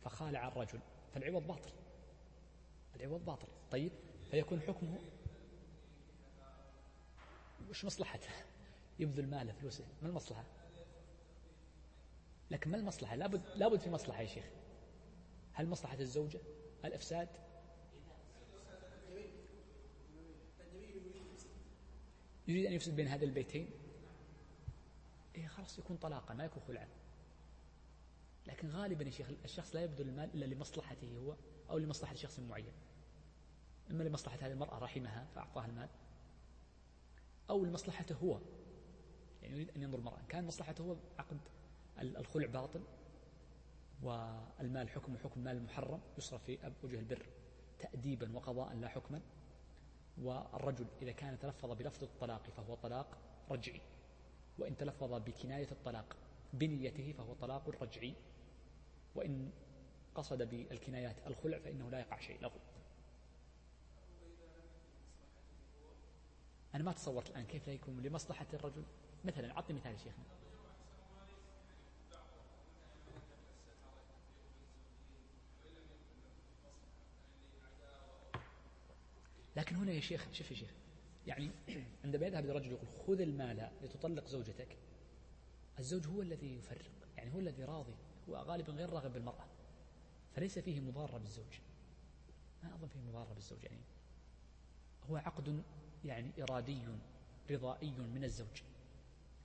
S1: فخالع الرجل. فالعوض باطل. العوض باطل. طيب فيكون حكمه وش مصلحته؟ يبذل ماله فلوسه ما المصلحة؟ لكن ما المصلحة؟ لابد, لابد في مصلحة يا شيخ. هل مصلحة الزوجة؟ الإفساد؟ يريد أن يفسد بين هذين البيتين؟ إيه خلاص يكون طلاقا ما يكون خلعا. لكن غالبا يا شيخ الشخص لا يبذل المال إلا لمصلحته هو أو لمصلحة شخص معين. إما لمصلحة هذه المرأة رحمها فأعطاها المال أو لمصلحته هو. يعني يريد أن ينظر المرأة كان مصلحته هو عقد الخلع باطل والمال حكم حكم المال المحرم يصرف في وجه البر تأديبا وقضاء لا حكما. والرجل إذا كان تلفظ بلفظ الطلاق فهو طلاق رجعي. وإن تلفظ بكناية الطلاق بنيته فهو طلاق رجعي. وإن قصد بالكنايات الخلع فإنه لا يقع شيء له. أنا ما تصورت الآن كيف لا يكون لمصلحة الرجل. مثلا أعطني مثال شيخنا. لكن هنا يا شيخ شوف يا شيخ يعني عندما يذهب الرجل يقول خذ المال لتطلق زوجتك. الزوج هو الذي يفرق يعني هو الذي راضي هو غالبا غير راغب بالمرأة. فليس فيه مضارة بالزوج. ما أظن فيه مضارة بالزوج يعني هو عقد يعني إرادي رضائي من الزوج.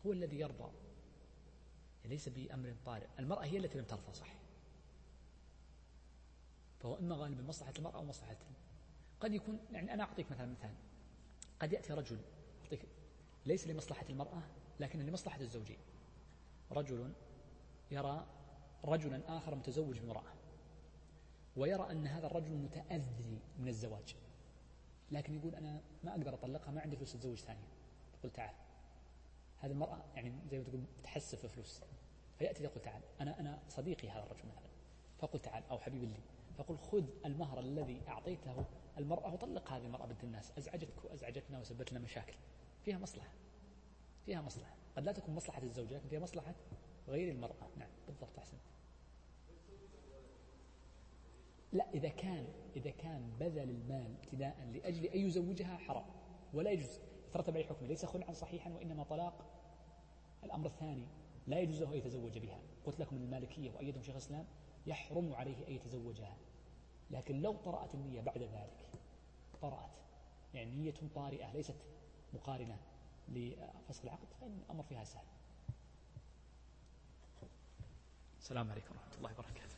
S1: هو الذي يرضى. يعني ليس بأمر طارئ. المرأة هي التي لم ترضى صح؟ فهو إما غالبا مصلحة المرأة أو مصلحة قد يكون يعني أنا أعطيك مثلا مثال. قد يأتي رجل أعطيك ليس لمصلحة المرأة لكن لمصلحة الزوجين رجل يرى رجلا آخر متزوج بامرأة ويرى أن هذا الرجل متأذي من الزواج. لكن يقول أنا ما أقدر أطلقها ما عندي فلوس أتزوج ثانية تقول تعال. هذه المرأة يعني زي ما تقول تحسف فلوس. فيأتي يقول تعال أنا أنا صديقي هذا الرجل مثلا. فقل تعال أو حبيب لي فقل خذ المهر الذي أعطيته المرأة وطلق هذه المرأة بنت الناس. أزعجتك وأزعجتنا وسببت لنا مشاكل. فيها مصلحة. فيها مصلحة. قد لا تكون مصلحة الزوجة لكن فيها مصلحة غير المرأة. نعم بالضبط أحسنت. لا إذا كان إذا كان بذل المال ابتداء لأجل أن يزوجها حرام ولا يجوز. يترتب عليه حكم ليس خلعا صحيحا وإنما طلاق. الأمر الثاني لا يجوز له أن يتزوج بها. قلت لكم المالكية وأيدهم شيخ الإسلام يحرم عليه أن يتزوجها. لكن لو طرأت النية بعد ذلك طرأت يعني نية طارئة ليست مقارنة لفسخ العقد فإن الأمر فيها سهل. السلام عليكم ورحمة الله وبركاته.